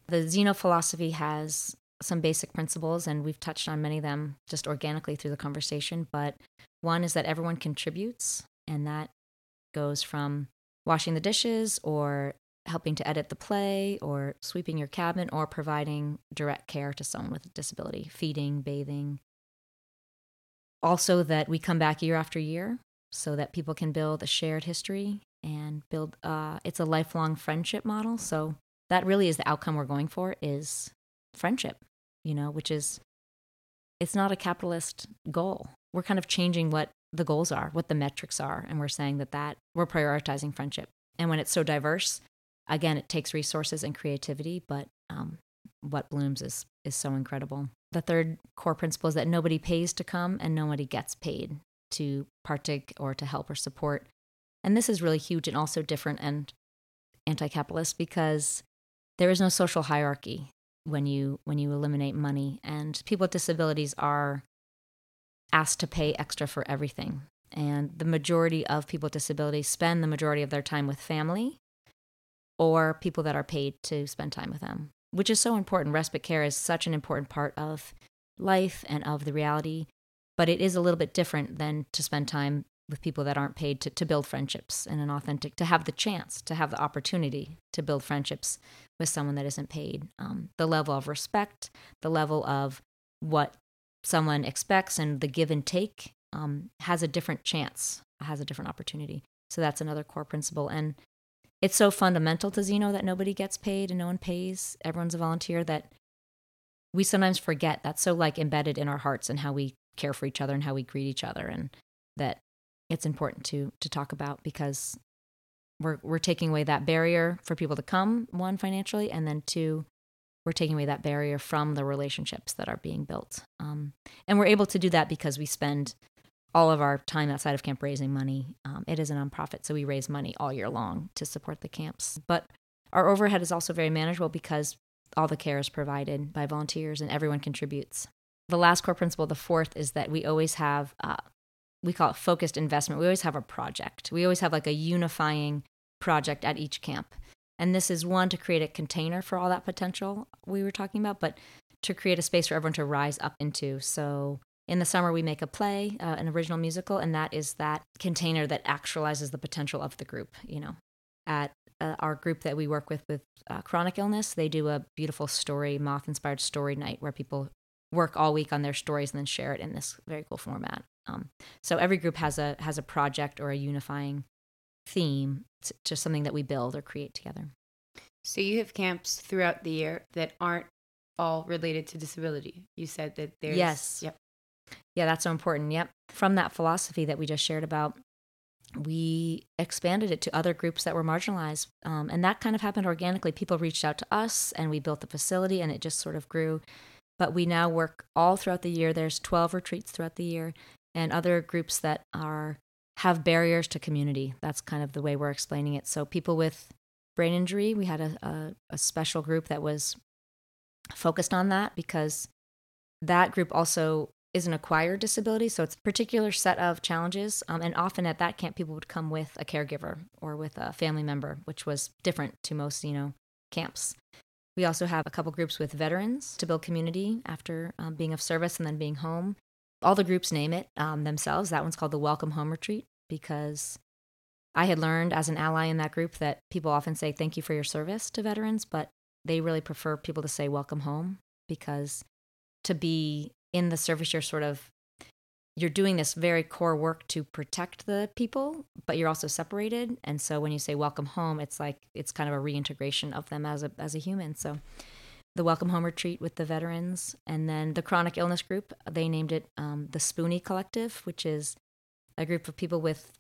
The Zeno philosophy has some basic principles, and we've touched on many of them just organically through the conversation. But one is that everyone contributes, and that goes from washing the dishes or helping to edit the play or sweeping your cabin or providing direct care to someone with a disability, feeding, bathing. Also, that we come back year after year so that people can build a shared history and build uh, it's a lifelong friendship model so that really is the outcome we're going for is friendship you know which is it's not a capitalist goal. We're kind of changing what the goals are what the metrics are and we're saying that that we're prioritizing friendship. And when it's so diverse again it takes resources and creativity but um, what blooms is is so incredible. The third core principle is that nobody pays to come and nobody gets paid to partake or to help or support. And this is really huge and also different and anti capitalist because there is no social hierarchy when you when you eliminate money. And people with disabilities are asked to pay extra for everything. And the majority of people with disabilities spend the majority of their time with family or people that are paid to spend time with them which is so important. Respite care is such an important part of life and of the reality but it is a little bit different than to spend time with people that aren't paid to, to build friendships in an authentic to have the chance to have the opportunity to build friendships with someone that isn't paid. Um, the level of respect the level of what someone expects and the give and take um, has a different chance has a different opportunity. So that's another core principle. And it's so fundamental to zeno that nobody gets paid and no one pays. Everyone's a volunteer that we sometimes forget. That's so like embedded in our hearts and how we care for each other and how we greet each other and that it's important to to talk about because we're we're taking away that barrier for people to come one financially and then two we're taking away that barrier from the relationships that are being built. Um, and we're able to do that because we spend all of our time outside of camp raising money. Um, it is a nonprofit so we raise money all year long to support the camps. But our overhead is also very manageable because all the care is provided by volunteers and everyone contributes. The last core principle, the fourth, is that we always have, uh, we call it focused investment. We always have a project. We always have like a unifying project at each camp. And this is one to create a container for all that potential we were talking about, but to create a space for everyone to rise up into. So in the summer, we make a play, uh, an original musical, and that is that container that actualizes the potential of the group. You know, at uh, our group that we work with with uh, chronic illness, they do a beautiful story, moth inspired story night where people work all week on their stories and then share it in this very cool format. Um, so every group has a has a project or a unifying theme to, to something that we build or create together. So you have camps throughout the year that aren't all related to disability. You said that there's yes, yep, yeah, that's so important. Yep, from that philosophy that we just shared about, we expanded it to other groups that were marginalized, um, and that kind of happened organically. People reached out to us, and we built the facility, and it just sort of grew but we now work all throughout the year. There's 12 retreats throughout the year and other groups that are have barriers to community. That's kind of the way we're explaining it. So people with brain injury, we had a, a, a special group that was focused on that because that group also is an acquired disability. So it's a particular set of challenges. Um, and often at that camp, people would come with a caregiver or with a family member, which was different to most, you know, camps. We also have a couple groups with veterans to build community after um, being of service and then being home. All the groups name it um, themselves. That one's called the Welcome Home Retreat because I had learned as an ally in that group that people often say thank you for your service to veterans, but they really prefer people to say welcome home because to be in the service, you're sort of you're doing this very core work to protect the people, but you're also separated. And so when you say welcome home, it's like it's kind of a reintegration of them as a as a human. So the welcome home retreat with the veterans, and then the chronic illness group, they named it um, the Spoonie Collective, which is a group of people with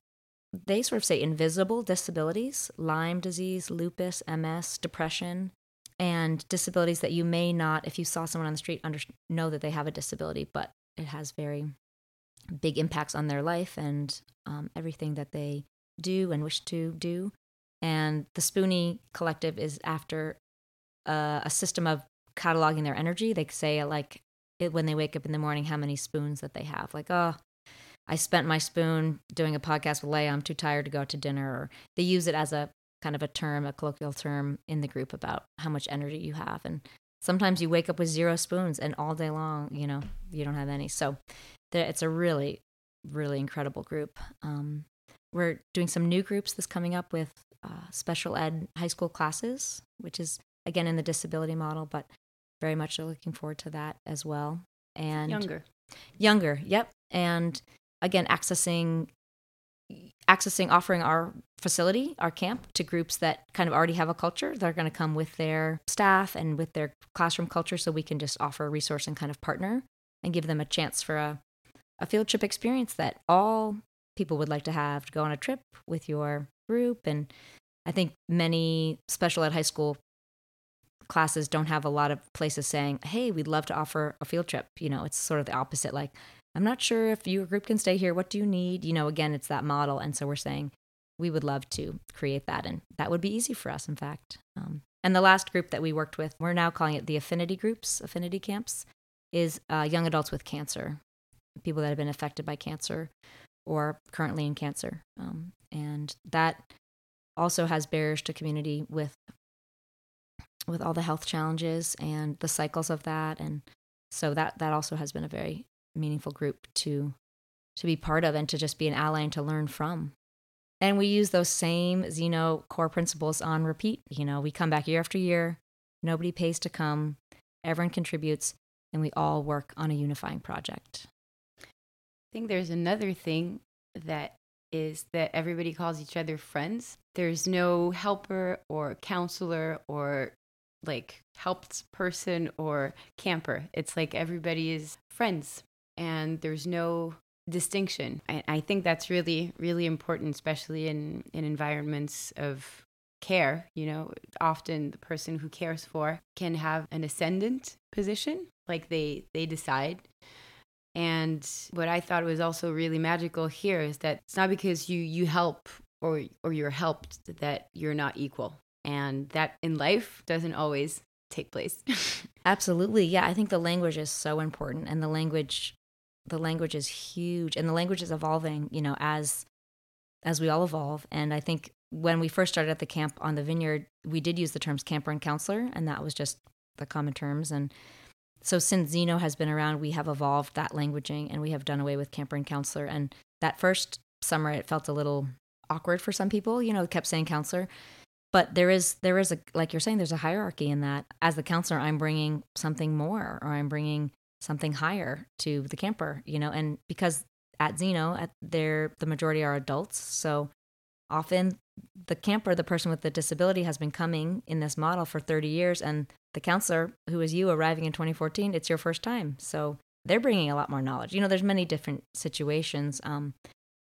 they sort of say invisible disabilities, Lyme disease, lupus, MS, depression, and disabilities that you may not, if you saw someone on the street, under, know that they have a disability, but it has very big impacts on their life and um, everything that they do and wish to do. And the Spoonie Collective is after uh, a system of cataloging their energy. They say, like, it, when they wake up in the morning, how many spoons that they have. Like, oh, I spent my spoon doing a podcast with Léa. I'm too tired to go out to dinner. Or they use it as a kind of a term, a colloquial term in the group about how much energy you have. And sometimes you wake up with zero spoons and all day long, you know, you don't have any. So it's a really, really incredible group. Um, we're doing some new groups this coming up with uh, special ed high school classes, which is again in the disability model, but very much looking forward to that as well. And younger, younger, yep. And again, accessing accessing offering our facility, our camp, to groups that kind of already have a culture. They're going to come with their staff and with their classroom culture, so we can just offer a resource and kind of partner and give them a chance for a, a field trip experience that all people would like to have to go on a trip with your group. And I think many special ed high school classes don't have a lot of places saying, hey, we'd love to offer a field trip. You know, it's sort of the opposite. Like, I'm not sure if your group can stay here. What do you need? You know, again, it's that model. And so we're saying we would love to create that. And that would be easy for us, in fact. Um, and the last group that we worked with, we're now calling it the affinity groups, affinity camps, is uh, young adults with cancer, people that have been affected by cancer or currently in cancer. Um, and that also has barriers to community with with all the health challenges and the cycles of that and so that that also has been a very meaningful group to to be part of and to just be an ally and to learn from. And we use those same Zeno core principles on repeat. You know, we come back year after year, nobody pays to come, everyone contributes, and we all work on a unifying project. I think there's another thing that is that everybody calls each other friends. There's no helper or counselor or like helped person or camper. It's like everybody is friends and there's no distinction. I, I think that's really, really important, especially in, in environments of care. You know, often the person who cares for can have an ascendant position, like they, they decide. And what I thought was also really magical here is that it's not because you, you help or, or you're helped that you're not equal. And that in life doesn't always take place. Absolutely. Yeah, I think the language is so important and the language the language is huge and the language is evolving you know as as we all evolve and i think when we first started at the camp on the vineyard we did use the terms camper and counselor and that was just the common terms and so since zeno has been around we have evolved that languaging and we have done away with camper and counselor and that first summer it felt a little awkward for some people you know kept saying counselor but there is there is a like you're saying there's a hierarchy in that. As the counselor i'm bringing something more or i'm bringing something higher to the camper, you know, and because at Zeno, at their the majority are adults, so often the camper, the person with the disability, has been coming in this model for 30 years, and the counselor, who is you arriving in 2014, it's your first time, so they're bringing a lot more knowledge. You know, there's many different situations, um,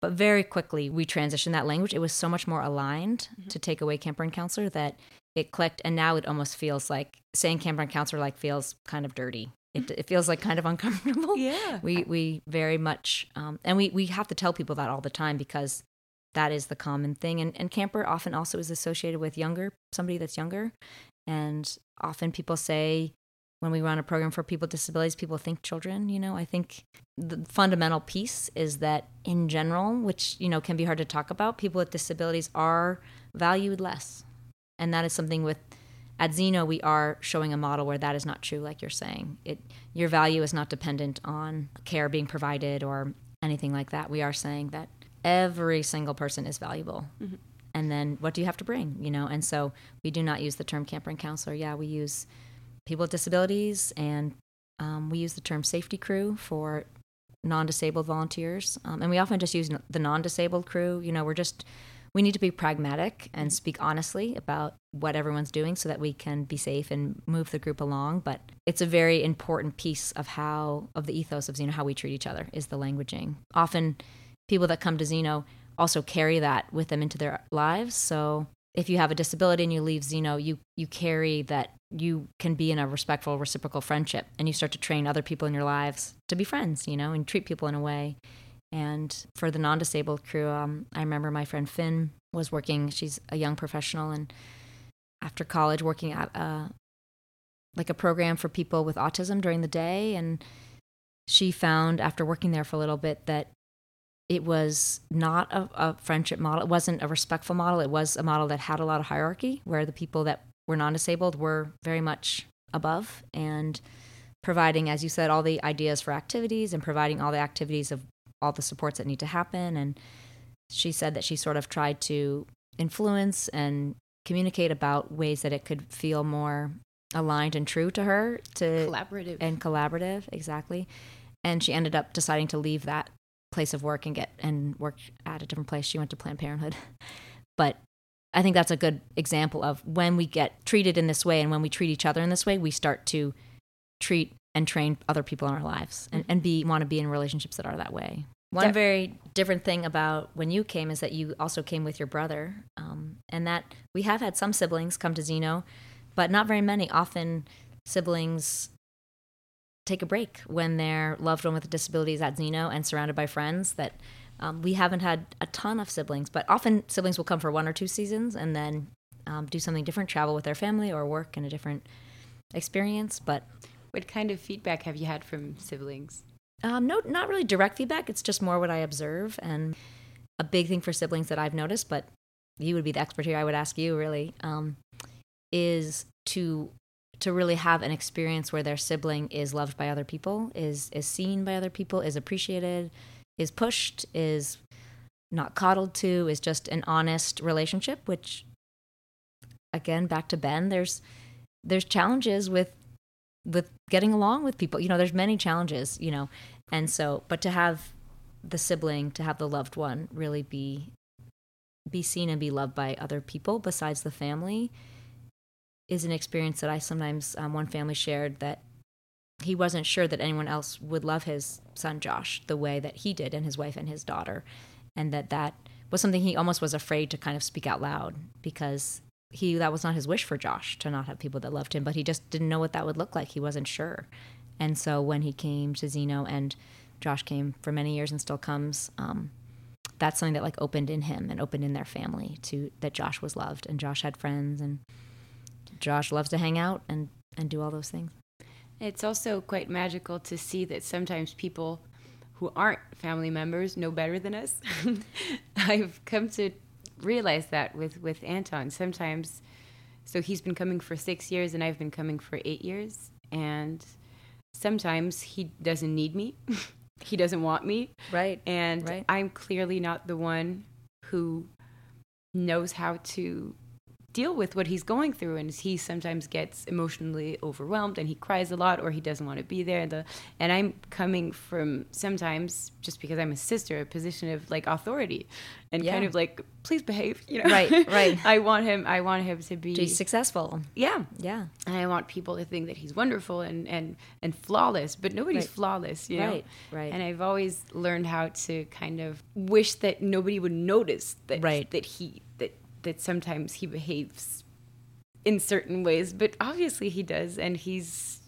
but very quickly we transitioned that language. It was so much more aligned mm-hmm. to take away camper and counselor that it clicked, and now it almost feels like saying camper and counselor like feels kind of dirty it, it feels like kind of uncomfortable. Yeah. We we very much um, and we we have to tell people that all the time because that is the common thing. And and camper often also is associated with younger somebody that's younger, and often people say when we run a program for people with disabilities, people think children. You know, I think the fundamental piece is that in general, which you know can be hard to talk about, people with disabilities are valued less, and that is something with at Zeno, we are showing a model where that is not true, like you're saying. It, your value is not dependent on care being provided or anything like that. We are saying that every single person is valuable. Mm-hmm. And then what do you have to bring, you know? And so we do not use the term camper and counselor. Yeah, we use people with disabilities and um, we use the term safety crew for non-disabled volunteers. Um, and we often just use the non-disabled crew. You know, we're just we need to be pragmatic and speak honestly about what everyone's doing so that we can be safe and move the group along but it's a very important piece of how of the ethos of zeno how we treat each other is the languaging often people that come to zeno also carry that with them into their lives so if you have a disability and you leave zeno you you carry that you can be in a respectful reciprocal friendship and you start to train other people in your lives to be friends you know and treat people in a way And for the non disabled crew, um, I remember my friend Finn was working, she's a young professional, and after college, working at a, like a program for people with autism during the day. And she found after working there for a little bit that it was not a, a, friendship model. It wasn't a respectful model. It was a model that had a lot of hierarchy, where the people that were non disabled we're very much above and providing, as you said, all the ideas for activities and providing all the activities of all the supports that need to happen. And she said that she sort of tried to influence and communicate about ways that it could feel more aligned and true to her to collaborative. and collaborative exactly. And she ended up deciding to leave that place of work and get and work at a different place. She went to planned parenthood. But i think that's a good example of when we get treated in this way and when we treat each other in this way we start to treat and train other people in our lives and, and be want to be in relationships that are that way one very different thing about when you came is that you also came with your brother um, and that we have had some siblings come to zeno but not very many. Often siblings take a break when their loved one with a disability is at Zeno and surrounded by friends that um, we haven't had a ton of siblings, but often siblings will come for one or two seasons and then um, do something different, travel with their family or work in a different experience. But what kind of feedback have you had from siblings? Um, no, not really direct feedback. It's just more what I observe. And a big thing for siblings that I've noticed, but you would be the expert here. I would ask you really. Um, is to to really have an experience where their sibling is loved by other people, is is seen by other people, is appreciated, is pushed, is not coddled to, is just an honest relationship, which again back to Ben, there's there's challenges with with getting along with people. You know, there's many challenges, you know. And so but to have the sibling, to have the loved one really be be seen and be loved by other people besides the family is an experience that I sometimes, um, one family shared that he wasn't sure that anyone else would love his son Josh the way that he did and his wife and his daughter. And that that was something he almost was afraid to kind of speak out loud because he that was not his wish for Josh to not have people that loved him, but he just didn't know what that would look like. He wasn't sure. And so when he came to Zeno and Josh came for many years and still comes, um, that's something that like opened in him and opened in their family to that Josh was loved and Josh had friends and Josh loves to hang out and, and do all those things. It's also quite magical to see that sometimes people who aren't family members know better than us. I've come to realize that with, with Anton. Sometimes, so he's been coming for six years and I've been coming for eight years. And sometimes he doesn't need me, he doesn't want me. Right. And right. I'm clearly not the one who knows how to deal with what he's going through and he sometimes gets emotionally overwhelmed and he cries a lot or he doesn't want to be there the, and i'm coming from sometimes just because i'm a sister a position of like authority and yeah. kind of like please behave you know? Right right. I want him i want him to be to be successful. Yeah. Yeah. And i want people to think that he's wonderful and and and flawless but nobody's right. flawless you know? Right right. And i've always learned how to kind of wish that nobody would notice that right. that he that sometimes he behaves in certain ways, but obviously he does, and he's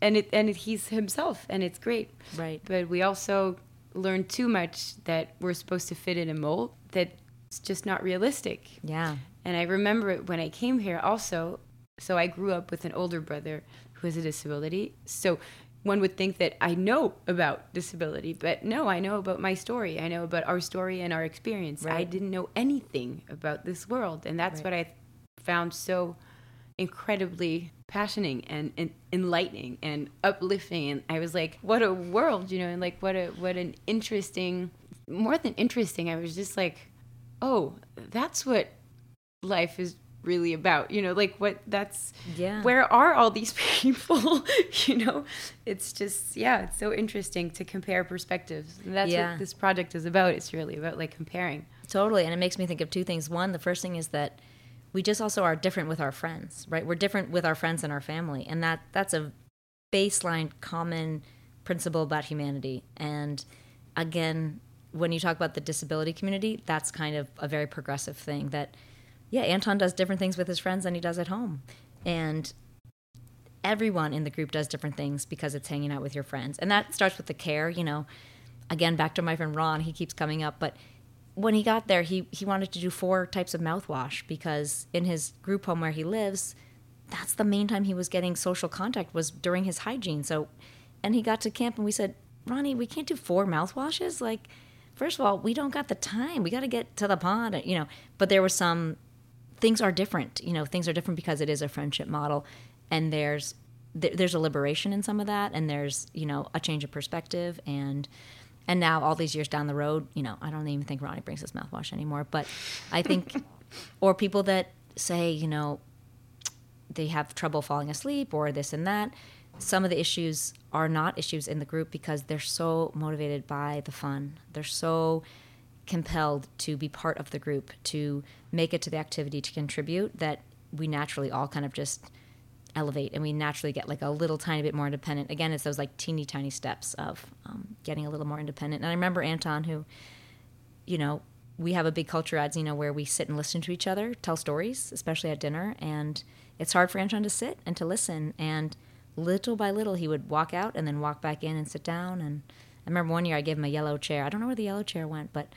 and it and it, he's himself, and it's great. Right. But we also learn too much that we're supposed to fit in a mold that's just not realistic. Yeah. And I remember it when I came here also. So I grew up with an older brother who has a disability. So one would think that I know about disability, but no, I know about my story. I know about our story and our experience. Right. I didn't know anything about this world. And that's right. what I found so incredibly passioning and, and, enlightening and uplifting. And I was like, what a world, you know, and like what a what an interesting more than interesting, I was just like, oh, that's what life is really about you know like what that's yeah. where are all these people you know? It's just yeah it's so interesting to compare perspectives. And that's yeah. what this project is about. It's really about like comparing. Totally and it makes me think of two things. One the first thing is that we just also are different with our friends right? We're different with our friends and our family and that that's a baseline common principle about humanity. And again when you talk about the disability community that's kind of a very progressive thing that yeah, Anton does different things with his friends than he does at home. And everyone in the group does different things because it's hanging out with your friends. And that starts with the care, you know. again, back to my friend Ron, he keeps coming up, but when he got there, he, he wanted to do four types of mouthwash because in his group home where he lives, that's the main time he was getting social contact was during his hygiene. So, and he got to camp and we said, Ronnie, we can't do four mouthwashes. Like, first of all, we don't got the time. We got to get to the pond, you know. But there was some things are different. You know, things are different because it is a friendship model, and there's there's a liberation in some of that, and there's you know a change of perspective, and and now all these years down the road, you know, I don't even think Ronnie brings his mouthwash anymore. But I think, or people that say, you know, they have trouble falling asleep or this and that. Some of the issues are not issues in the group because they're so motivated by the fun. They're so compelled to be part of the group, to make it to the activity, to contribute, that we naturally all kind of just elevate and we naturally get like a little tiny bit more independent. Again, it's those like teeny tiny steps of um, getting a little more independent. And I remember Anton, who, you know, we have a big culture ads, you know, where we sit and listen to each other, tell stories, especially at dinner. And it's hard for Anton to sit and to listen. And little by little, he would walk out and then walk back in and sit down. And I remember one year I gave him a yellow chair. I don't know where the yellow chair went, but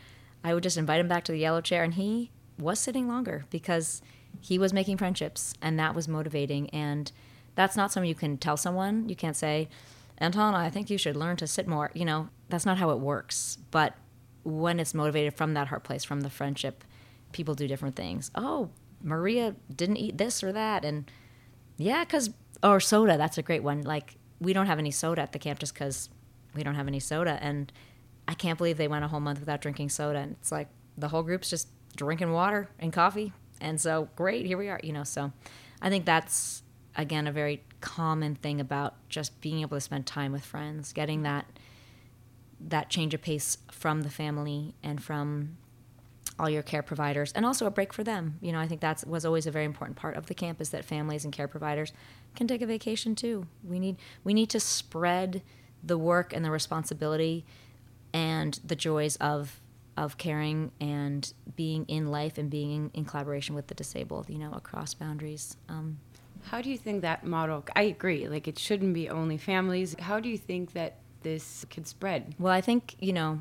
I would just invite him back to the yellow chair, and he was sitting longer because he was making friendships, and that was motivating. And that's not something you can tell someone. You can't say, Anton, I think you should learn to sit more. You know, that's not how it works. But when it's motivated from that heart place, from the friendship, people do different things. Oh, Maria didn't eat this or that. And yeah, because, or soda, that's a great one. Like, we don't have any soda at the camp just because we don't have any soda. And I can't believe they went a whole month without drinking soda. And it's like the whole group's just drinking water and coffee. And so, great, here we are, you know. So, I think that's, again, a very common thing about just being able to spend time with friends, getting that that change of pace from the family and from all your care providers and also a break for them you know i think that was always a very important part of the camp is that families and care providers can take a vacation too we need we need to spread the work and the responsibility and the joys of of caring and being in life and being in collaboration with the disabled you know across boundaries um, how do you think that model i agree like it shouldn't be only families how do you think that this could spread well i think you know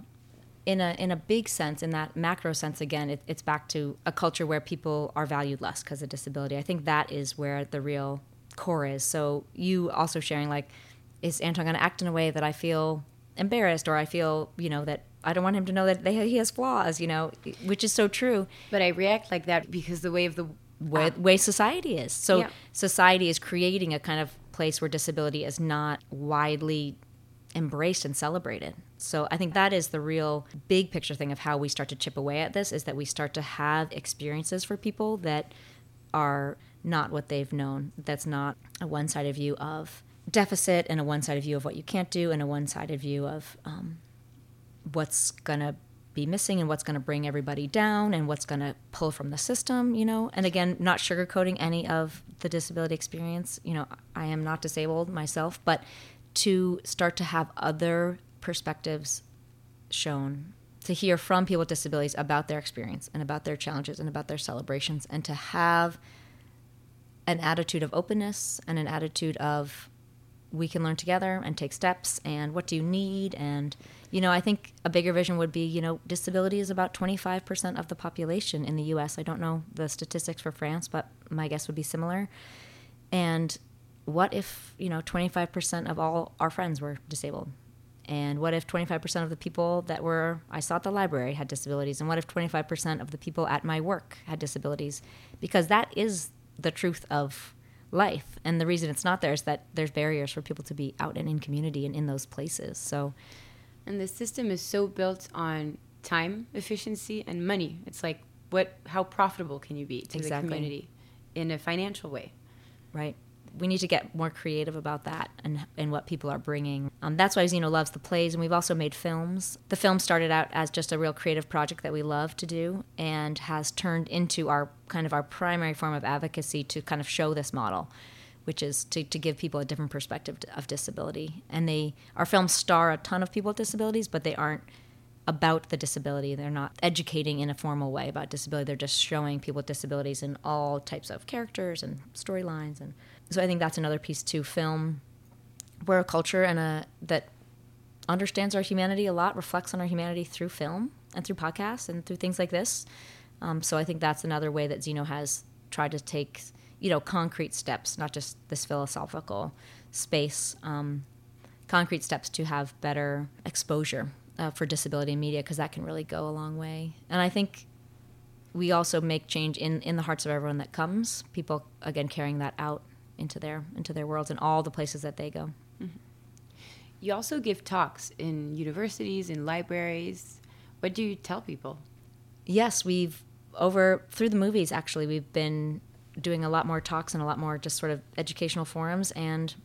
in a in a big sense, in that macro sense, again, it, it's back to a culture where people are valued less because of disability. I think that is where the real core is. So you also sharing like, is Anton going to act in a way that I feel embarrassed or I feel you know that I don't want him to know that they, he has flaws, you know, which is so true. But I react like that because the way of the way, uh, way society is. So yeah. society is creating a kind of place where disability is not widely embraced and celebrated. So I think that is the real big picture thing of how we start to chip away at this is that we start to have experiences for people that are not what they've known. That's not a one-sided view of deficit and a one-sided view of what you can't do and a one-sided view of um, what's going to be missing and what's going to bring everybody down and what's going to pull from the system, you know. And again, not sugarcoating any of the disability experience. You know, I am not disabled myself, but to start to have other perspectives shown, to hear from people with disabilities about their experience and about their challenges and about their celebrations, and to have an attitude of openness and an attitude of we can learn together and take steps and what do you need and you know i think a bigger vision would be you know disability is about 25% of the population in the us i don't know the statistics for france but my guess would be similar. And what if you know 25% of all our friends were disabled? And what if 25% of the people that were i saw at the library had disabilities? And what if 25% of the people at my work had disabilities? Because that is the truth of life. And the reason it's not there is that there's barriers for people to be out and in community and in those places. So and the system is so built on time efficiency and money. It's like what how profitable can you be to exactly. the community in a financial way? Right we need to get more creative about that and, and what people are bringing. Um, that's why Zeno loves the plays, and we've also made films. The film started out as just a real creative project that we love to do and has turned into our kind of our primary form of advocacy to kind of show this model which is to, to give people a different perspective of disability. And they our films star a ton of people with disabilities, but they aren't about the disability. They're not educating in a formal way about disability. They're just showing people with disabilities in all types of characters and storylines and so I think that's another piece too. Film, we're a culture and a that understands our humanity a lot, reflects on our humanity through film and through podcasts and through things like this. Um, so I think that's another way that Zeno has tried to take, you know, concrete steps, not just this philosophical space, um, concrete steps to have better exposure uh, for disability in media because that can really go a long way. And I think we also make change in, in the hearts of everyone that comes. People again carrying that out into their into their worlds and all the places that they go. Mm-hmm. You also give talks in universities, in libraries. What do you tell people? Yes, we've over through the movies actually we've been doing a lot more talks and a lot more just sort of educational forums and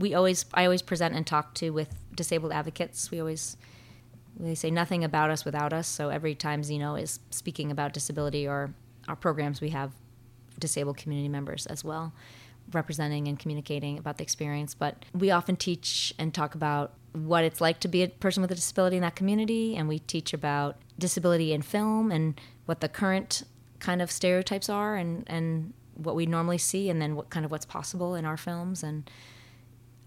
we always I always present and talk to with disabled advocates. We always they say nothing about us without us. So every time Zeno is speaking about disability or our programs, we have disabled community members as well representing and communicating about the experience. But we often teach and talk about what it's like to be a person with a disability in that community, and we teach about disability in film and what the current kind of stereotypes are and, and what we normally see, and then what kind of what's possible in our films. And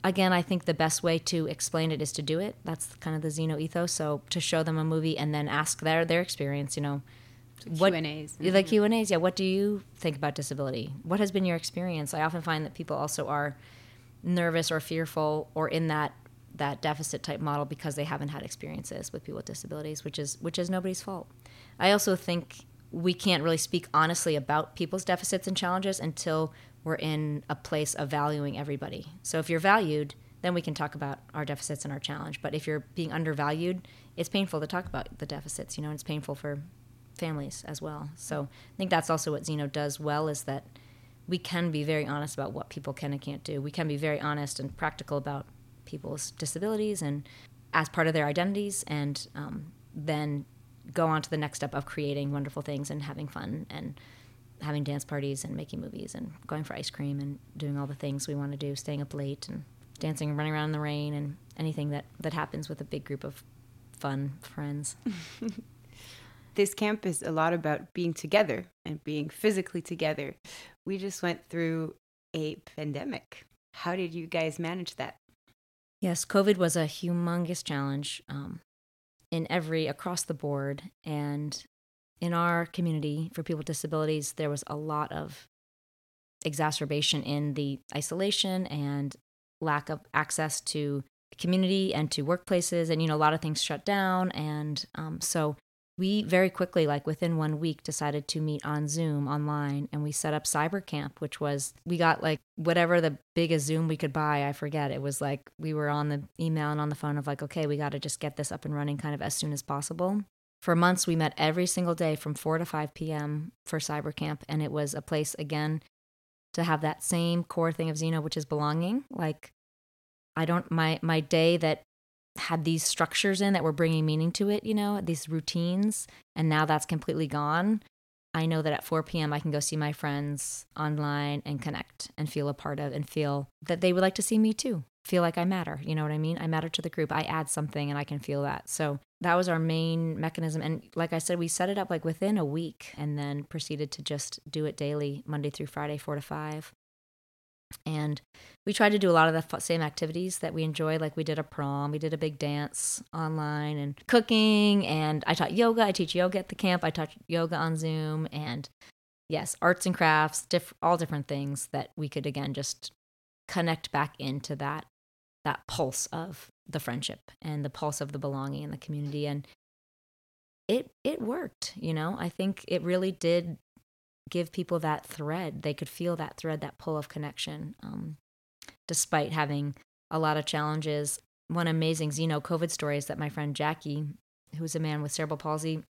again, I think the best way to explain it is to do it. That's kind of the Zeno ethos. So to show them a movie and then ask their their experience, you know, what Q and A's, like Q and A's. Yeah, what do you think about disability? What has been your experience? I often find that people also are nervous or fearful or in that that deficit type model because they haven't had experiences with people with disabilities, which is which is nobody's fault. I also think we can't really speak honestly about people's deficits and challenges until we're in a place of valuing everybody. So if you're valued, then we can talk about our deficits and our challenge. But if you're being undervalued, it's painful to talk about the deficits, you know, and it's painful for families as well. So I think that's also what Zeno does well is that we can be very honest about what people can and can't do. We can be very honest and practical about people's disabilities and as part of their identities, and um, then go on to the next step of creating wonderful things and having fun and having dance parties and making movies and going for ice cream and doing all the things we want to do, staying up late and dancing and running around in the rain and anything that, that happens with a big group of fun friends. this camp is a lot about being together and being physically together. We just went through a pandemic. How did you guys manage that? Yes, COVID was a humongous challenge um, in every across the board, and in our community for people with disabilities, there was a lot of exacerbation in the isolation and lack of access to community and to workplaces, and you know a lot of things shut down, and um, so we very quickly, like within one week, decided to meet on Zoom online and we set up Cyber Camp, which was, we got like whatever the biggest Zoom we could buy. I forget. It was like we were on the email and on the phone of like, okay, we got to just get this up and running kind of as soon as possible. For months, we met every single day from 4 to 5 p.m. for Cyber Camp. And it was a place, again, to have that same core thing of Zeno, which is belonging. Like, I don't, my, my day that had these structures in that were bringing meaning to it, you know, these routines, and now that's completely gone. I know that at 4 p.m. I can go see my friends online and connect and feel a part of and feel that they would like to see me too. Feel like I matter. You know what I mean? I matter to the group. I add something and I can feel that. So that was our main mechanism. And like I said, we set it up like within a week and then proceeded to just do it daily, Monday through Friday, four to five. And we tried to do a lot of the same activities that we enjoyed. Like we did a prom, we did a big dance online, and cooking. And I taught yoga. I teach yoga at the camp. I taught yoga on Zoom, and yes, arts and crafts, diff- all different things that we could again just connect back into that that pulse of the friendship and the pulse of the belonging in the community. And it it worked. You know, I think it really did give people that thread. They could feel that thread, that pull of connection, um, despite having a lot of challenges. One amazing Zeno COVID story is that my friend Jackie, who's a man with cerebral palsy,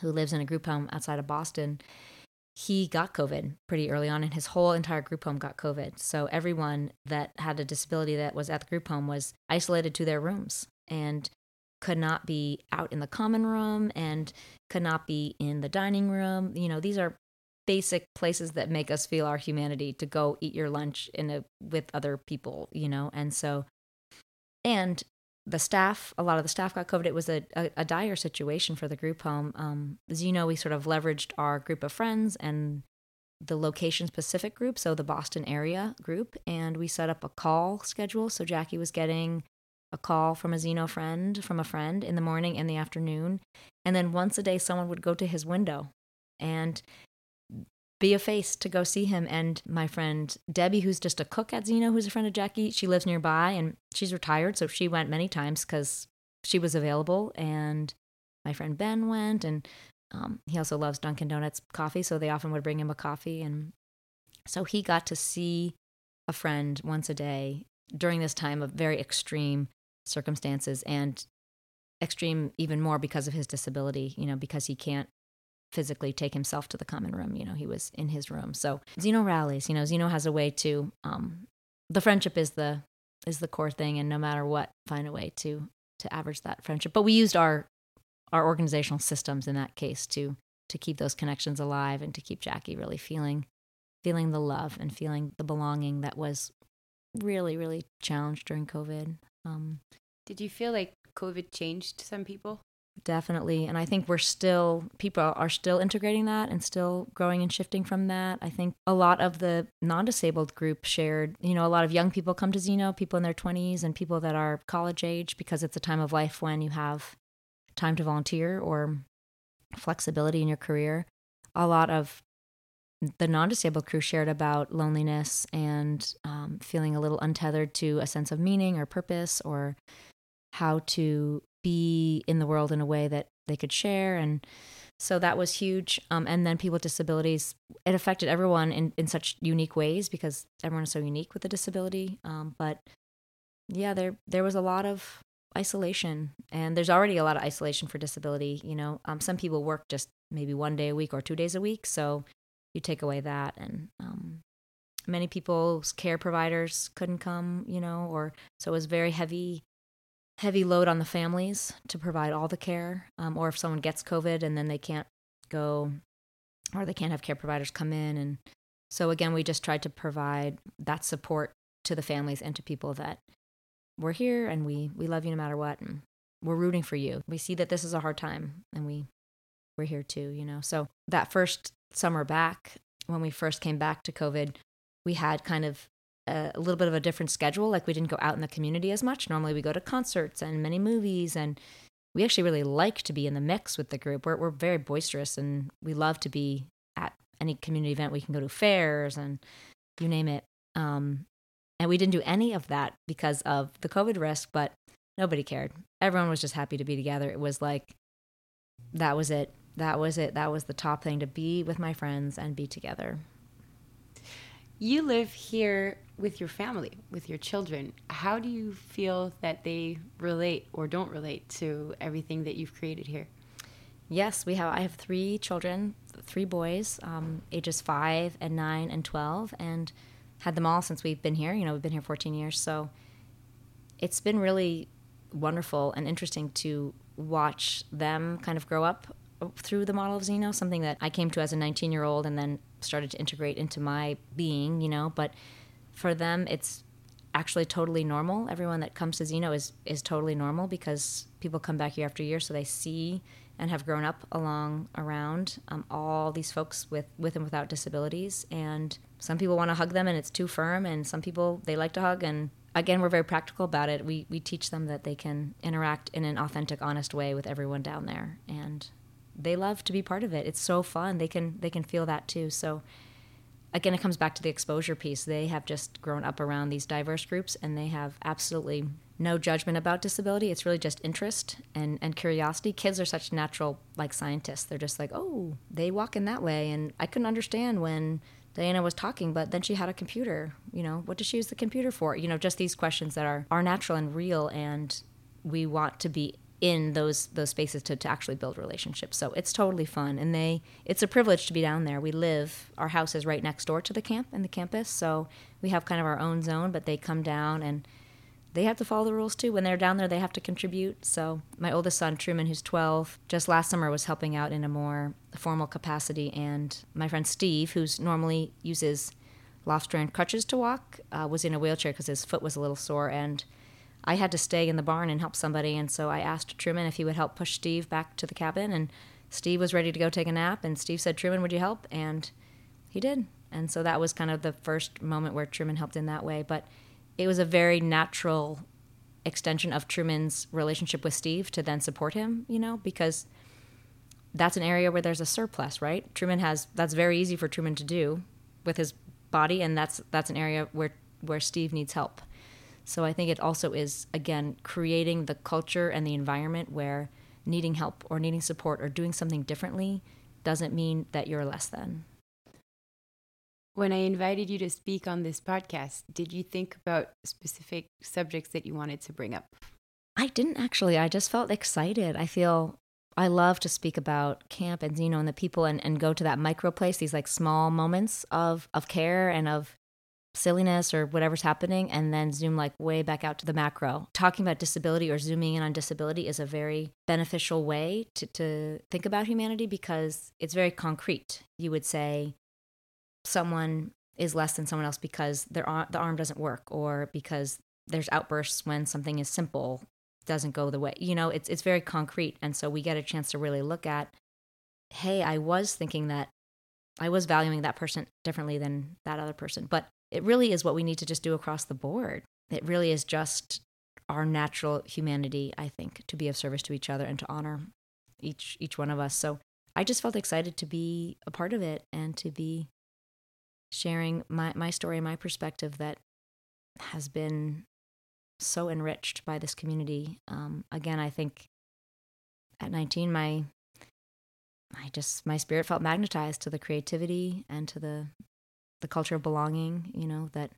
who lives in a group home outside of Boston, he got COVID pretty early on, and his whole entire group home got COVID. So everyone that had a disability that was at the group home was isolated to their rooms and could not be out in the common room and could not be in the dining room. You know, these are basic places that make us feel our humanity to go eat your lunch in a with other people you know? And so and the staff a lot of the staff got covid. It was a, a, a dire situation for the group home. Um, as you know we sort of leveraged our group of friends and the location specific group so the boston area group and we set up a call schedule. So jackie was getting a call from a Zeno friend, from a friend in the morning and the afternoon. And then once a day, someone would go to his window. And be a face to go see him. And my friend Debbie, who's just a cook at Zeno, who's a friend of Jackie, she lives nearby and she's retired. So she went many times because she was available. And my friend Ben went. And um, he also loves Dunkin' Donuts coffee. So they often would bring him a coffee. And so he got to see a friend once a day during this time of very extreme circumstances and extreme even more because of his disability, you know, because he can't physically take himself to the common room. You know, he was in his room. So Zeno rallies, you know, Zeno has a way to um the friendship is the is the core thing and no matter what, find a way to to average that friendship. But we used our our organizational systems in that case to to keep those connections alive and to keep Jackie really feeling feeling the love and feeling the belonging that was really really challenged during COVID. Um, Did you feel like COVID changed some people? Definitely. And I think we're still, people are still integrating that and still growing and shifting from that. I think a lot of the non disabled group shared, you know, a lot of young people come to Zeno, people in their 20s and people that are college age because it's a time of life when you have time to volunteer or flexibility in your career. A lot of the non disabled crew shared about loneliness and um, feeling a little untethered to a sense of meaning or purpose or how to be in the world in a way that they could share. And so that was huge. Um, and then people with disabilities, it affected everyone in, in such unique ways because everyone is so unique with a disability. Um, but yeah, there there was a lot of isolation, and there's already a lot of isolation for disability. You know, um, some people work just maybe one day a week or two days a week, so you take away that, and um, many people's care providers couldn't come. You know, or so it was very heavy heavy load on the families to provide all the care. Um, or if someone gets COVID and then they can't go or they can't have care providers come in. And so, again, we just tried to provide that support to the families and to people that we're here and we, we love you no matter what. And we're rooting for you. We see that this is a hard time and we, we're here too, you know? So, that first summer back, when we first came back to COVID, we had kind of a, little bit of a different schedule. Like we didn't go out in the community as much. Normally we go to concerts and many movies and we actually really like to be in the mix with the group. We're, we're very boisterous and we love to be at any community event. We can go to fairs and you name it. Um, and we didn't do any of that because of the COVID risk, but nobody cared. Everyone was just happy to be together. It was like, that was it. That was it. That was the top thing to be with my friends and be together. You live here with your family, with your children. How do you feel that they relate or don't relate to everything that you've created here? Yes, we have. I have three children, three boys, um, ages five and nine and twelve, and had them all since we've been here. You know, we've been here 14 years, so it's been really wonderful and interesting to watch them kind of grow up through the model of Zeno, something that I came to as a 19 year old and then started to integrate into my being, you know. But for them, it's actually totally normal. Everyone that comes to Zeno is, is totally normal because people come back year after year, so they see and have grown up along around um, all these folks with, with and without disabilities. And some people want to hug them and it's too firm, and some people they like to hug. And again, we're very practical about it. We, we teach them that they can interact in an authentic, honest way with everyone down there. And they love to be part of it. It's so fun. They can they can feel that too. So again, it comes back to the exposure piece. They have just grown up around these diverse groups and they have absolutely no judgment about disability. It's really just interest and, and curiosity. Kids are such natural, like scientists. They're just like, oh, they walk in that way. And I couldn't understand when Diana was talking, but then she had a computer. You know, what does she use the computer for? You know, just these questions that are, are natural and real. And we want to be in those those spaces to, to actually build relationships. So it's totally fun, and they it's a privilege to be down there. We live our house is right next door to the camp and the campus, so we have kind of our own zone. But they come down and they have to follow the rules too. When they're down there, they have to contribute. So my oldest son Truman, who's 12, just last summer was helping out in a more formal capacity, and my friend Steve, who's normally uses Loft crutches to walk, uh, was in a wheelchair because his foot was a little sore and I had to stay in the barn and help somebody. And so I asked Truman if he would help push Steve back to the cabin. And Steve was ready to go take a nap. And Steve said, Truman, would you help? And he did. And so that was kind of the first moment where Truman helped in that way. But it was a very natural extension of Truman's relationship with Steve to then support him, you know, because that's an area where there's a surplus, right? Truman has that's very easy for Truman to do with his body and that's that's an area where where Steve needs help. So I think it also is again creating the culture and the environment where needing help or needing support or doing something differently doesn't mean that you're less than. When I invited you to speak on this podcast, did you think about specific subjects that you wanted to bring up? I didn't actually. I just felt excited. I feel I love to speak about camp and Zeno and the people and, and go to that micro place, these like small moments of, of care and of silliness or whatever's happening, and then zoom like way back out to the macro. Talking about disability or zooming in on disability is a very beneficial way to, to think about humanity because it's very concrete. You would say someone is less than someone else because their arm, the arm doesn't work or because there's outbursts when something is simple doesn't go the way you know it's it's very concrete and so we get a chance to really look at hey i was thinking that i was valuing that person differently than that other person but it really is what we need to just do across the board it really is just our natural humanity i think to be of service to each other and to honor each each one of us so i just felt excited to be a part of it and to be sharing my my story my perspective that has been so enriched by this community. Um, again, I think at 19, my I just my spirit felt magnetized to the creativity and to the the culture of belonging. You know that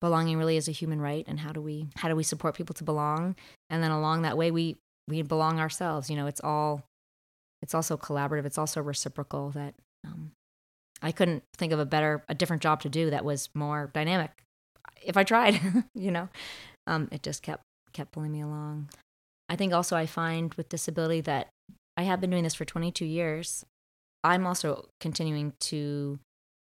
belonging really is a human right, and how do we how do we support people to belong? And then along that way, we we belong ourselves. You know, it's all it's also collaborative. It's also reciprocal. That um, I couldn't think of a better a different job to do that was more dynamic if I tried. you know, um, it just kept kept pulling me along. I think also I find with disability that I have been doing this for 22 years. I'm also continuing to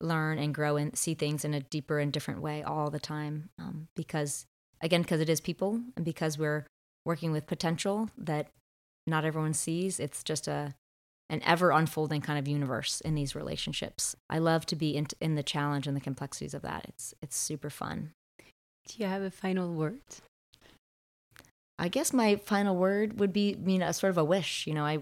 learn and grow and see things in a deeper and different way all the time um, because again because it is people and because we're working with potential that not everyone sees it's just a an ever unfolding kind of universe in these relationships i love to be in, in the challenge and the complexities of that it's it's super fun do you have a final word? I guess my final word would be, you know, sort of a wish. You know, I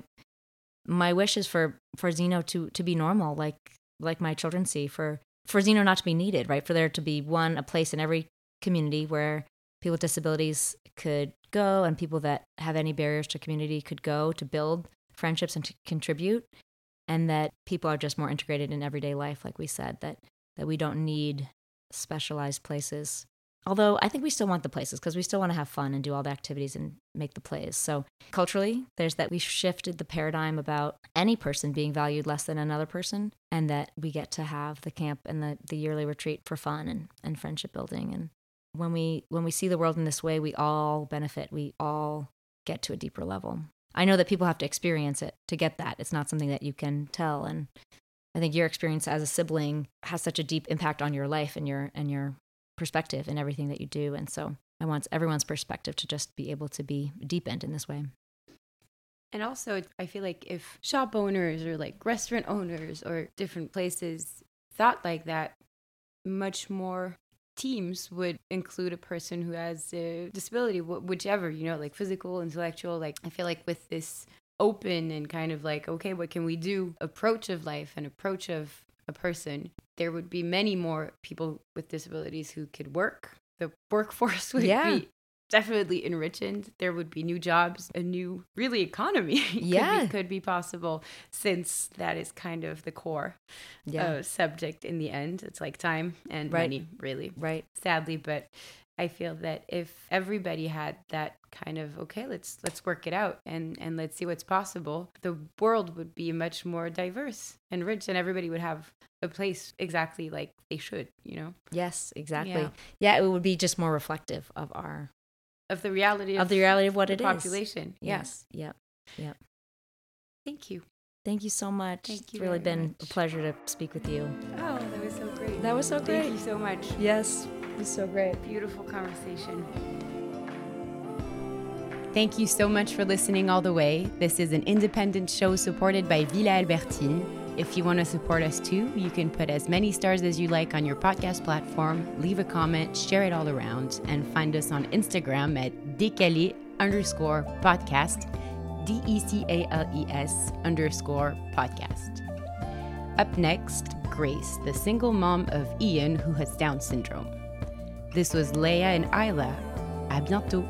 my wish is for for Zeno to to be normal, like like my children see. For for Zeno not to be needed, right? For there to be one a place in every community where people with disabilities could go, and people that have any barriers to community could go to build friendships and to contribute, and that people are just more integrated in everyday life, like we said. That that we don't need specialized places Although I think we still want the places because we still want to have fun and do all the activities and make the plays. So culturally, there's that we shifted the paradigm about any person being valued less than another person, and that we get to have the camp and the, the yearly retreat for fun and, and friendship building. And when we when we see the world in this way, we all benefit. We all get to a deeper level. I know that people have to experience it to get that. It's not something that you can tell. And I think your experience as a sibling has such a deep impact on your life and your and your perspective in everything that you do. And so I want everyone's perspective to just be able to be deepened in this way. And also, I feel like if shop owners or like restaurant owners or different places thought like that, much more teams would include a person who has a disability, whichever, you know, like physical, intellectual. Like, I feel like with this open and kind of like, okay, what can we do approach of life and approach of a person, there would be many more people with disabilities who could work. The workforce would yeah. be definitely enriched. There would be new jobs, a new, really, economy yeah. could, be, could be possible since that is kind of the core yeah. uh, subject in the end. It's like time and right. money, really. Right. Sadly, but I feel that if everybody had that kind of okay, let's let's work it out and and let's see what's possible, the world would be much more diverse and rich, and everybody would have a place exactly like they should. You know. Yes, exactly. Yeah, yeah it would be just more reflective of our of the reality of, of the reality of what it population. is. population. Yes. Yep. Yep. Thank you. Thank you so much. Thank you. It's really been much. a pleasure to speak with you. Oh, that was so great. That was so great. Thank you so much. Yes. It was so great. Beautiful conversation. Thank you so much for listening all the way. This is an independent show supported by Villa Albertine. If you want to support us too, you can put as many stars as you like on your podcast platform, leave a comment, share it all around, and find us on Instagram at décalés underscore podcast, D E C A L E S underscore podcast. Up next, Grace, the single mom of Ian who has Down syndrome. This was Léa and Ila. À bientôt.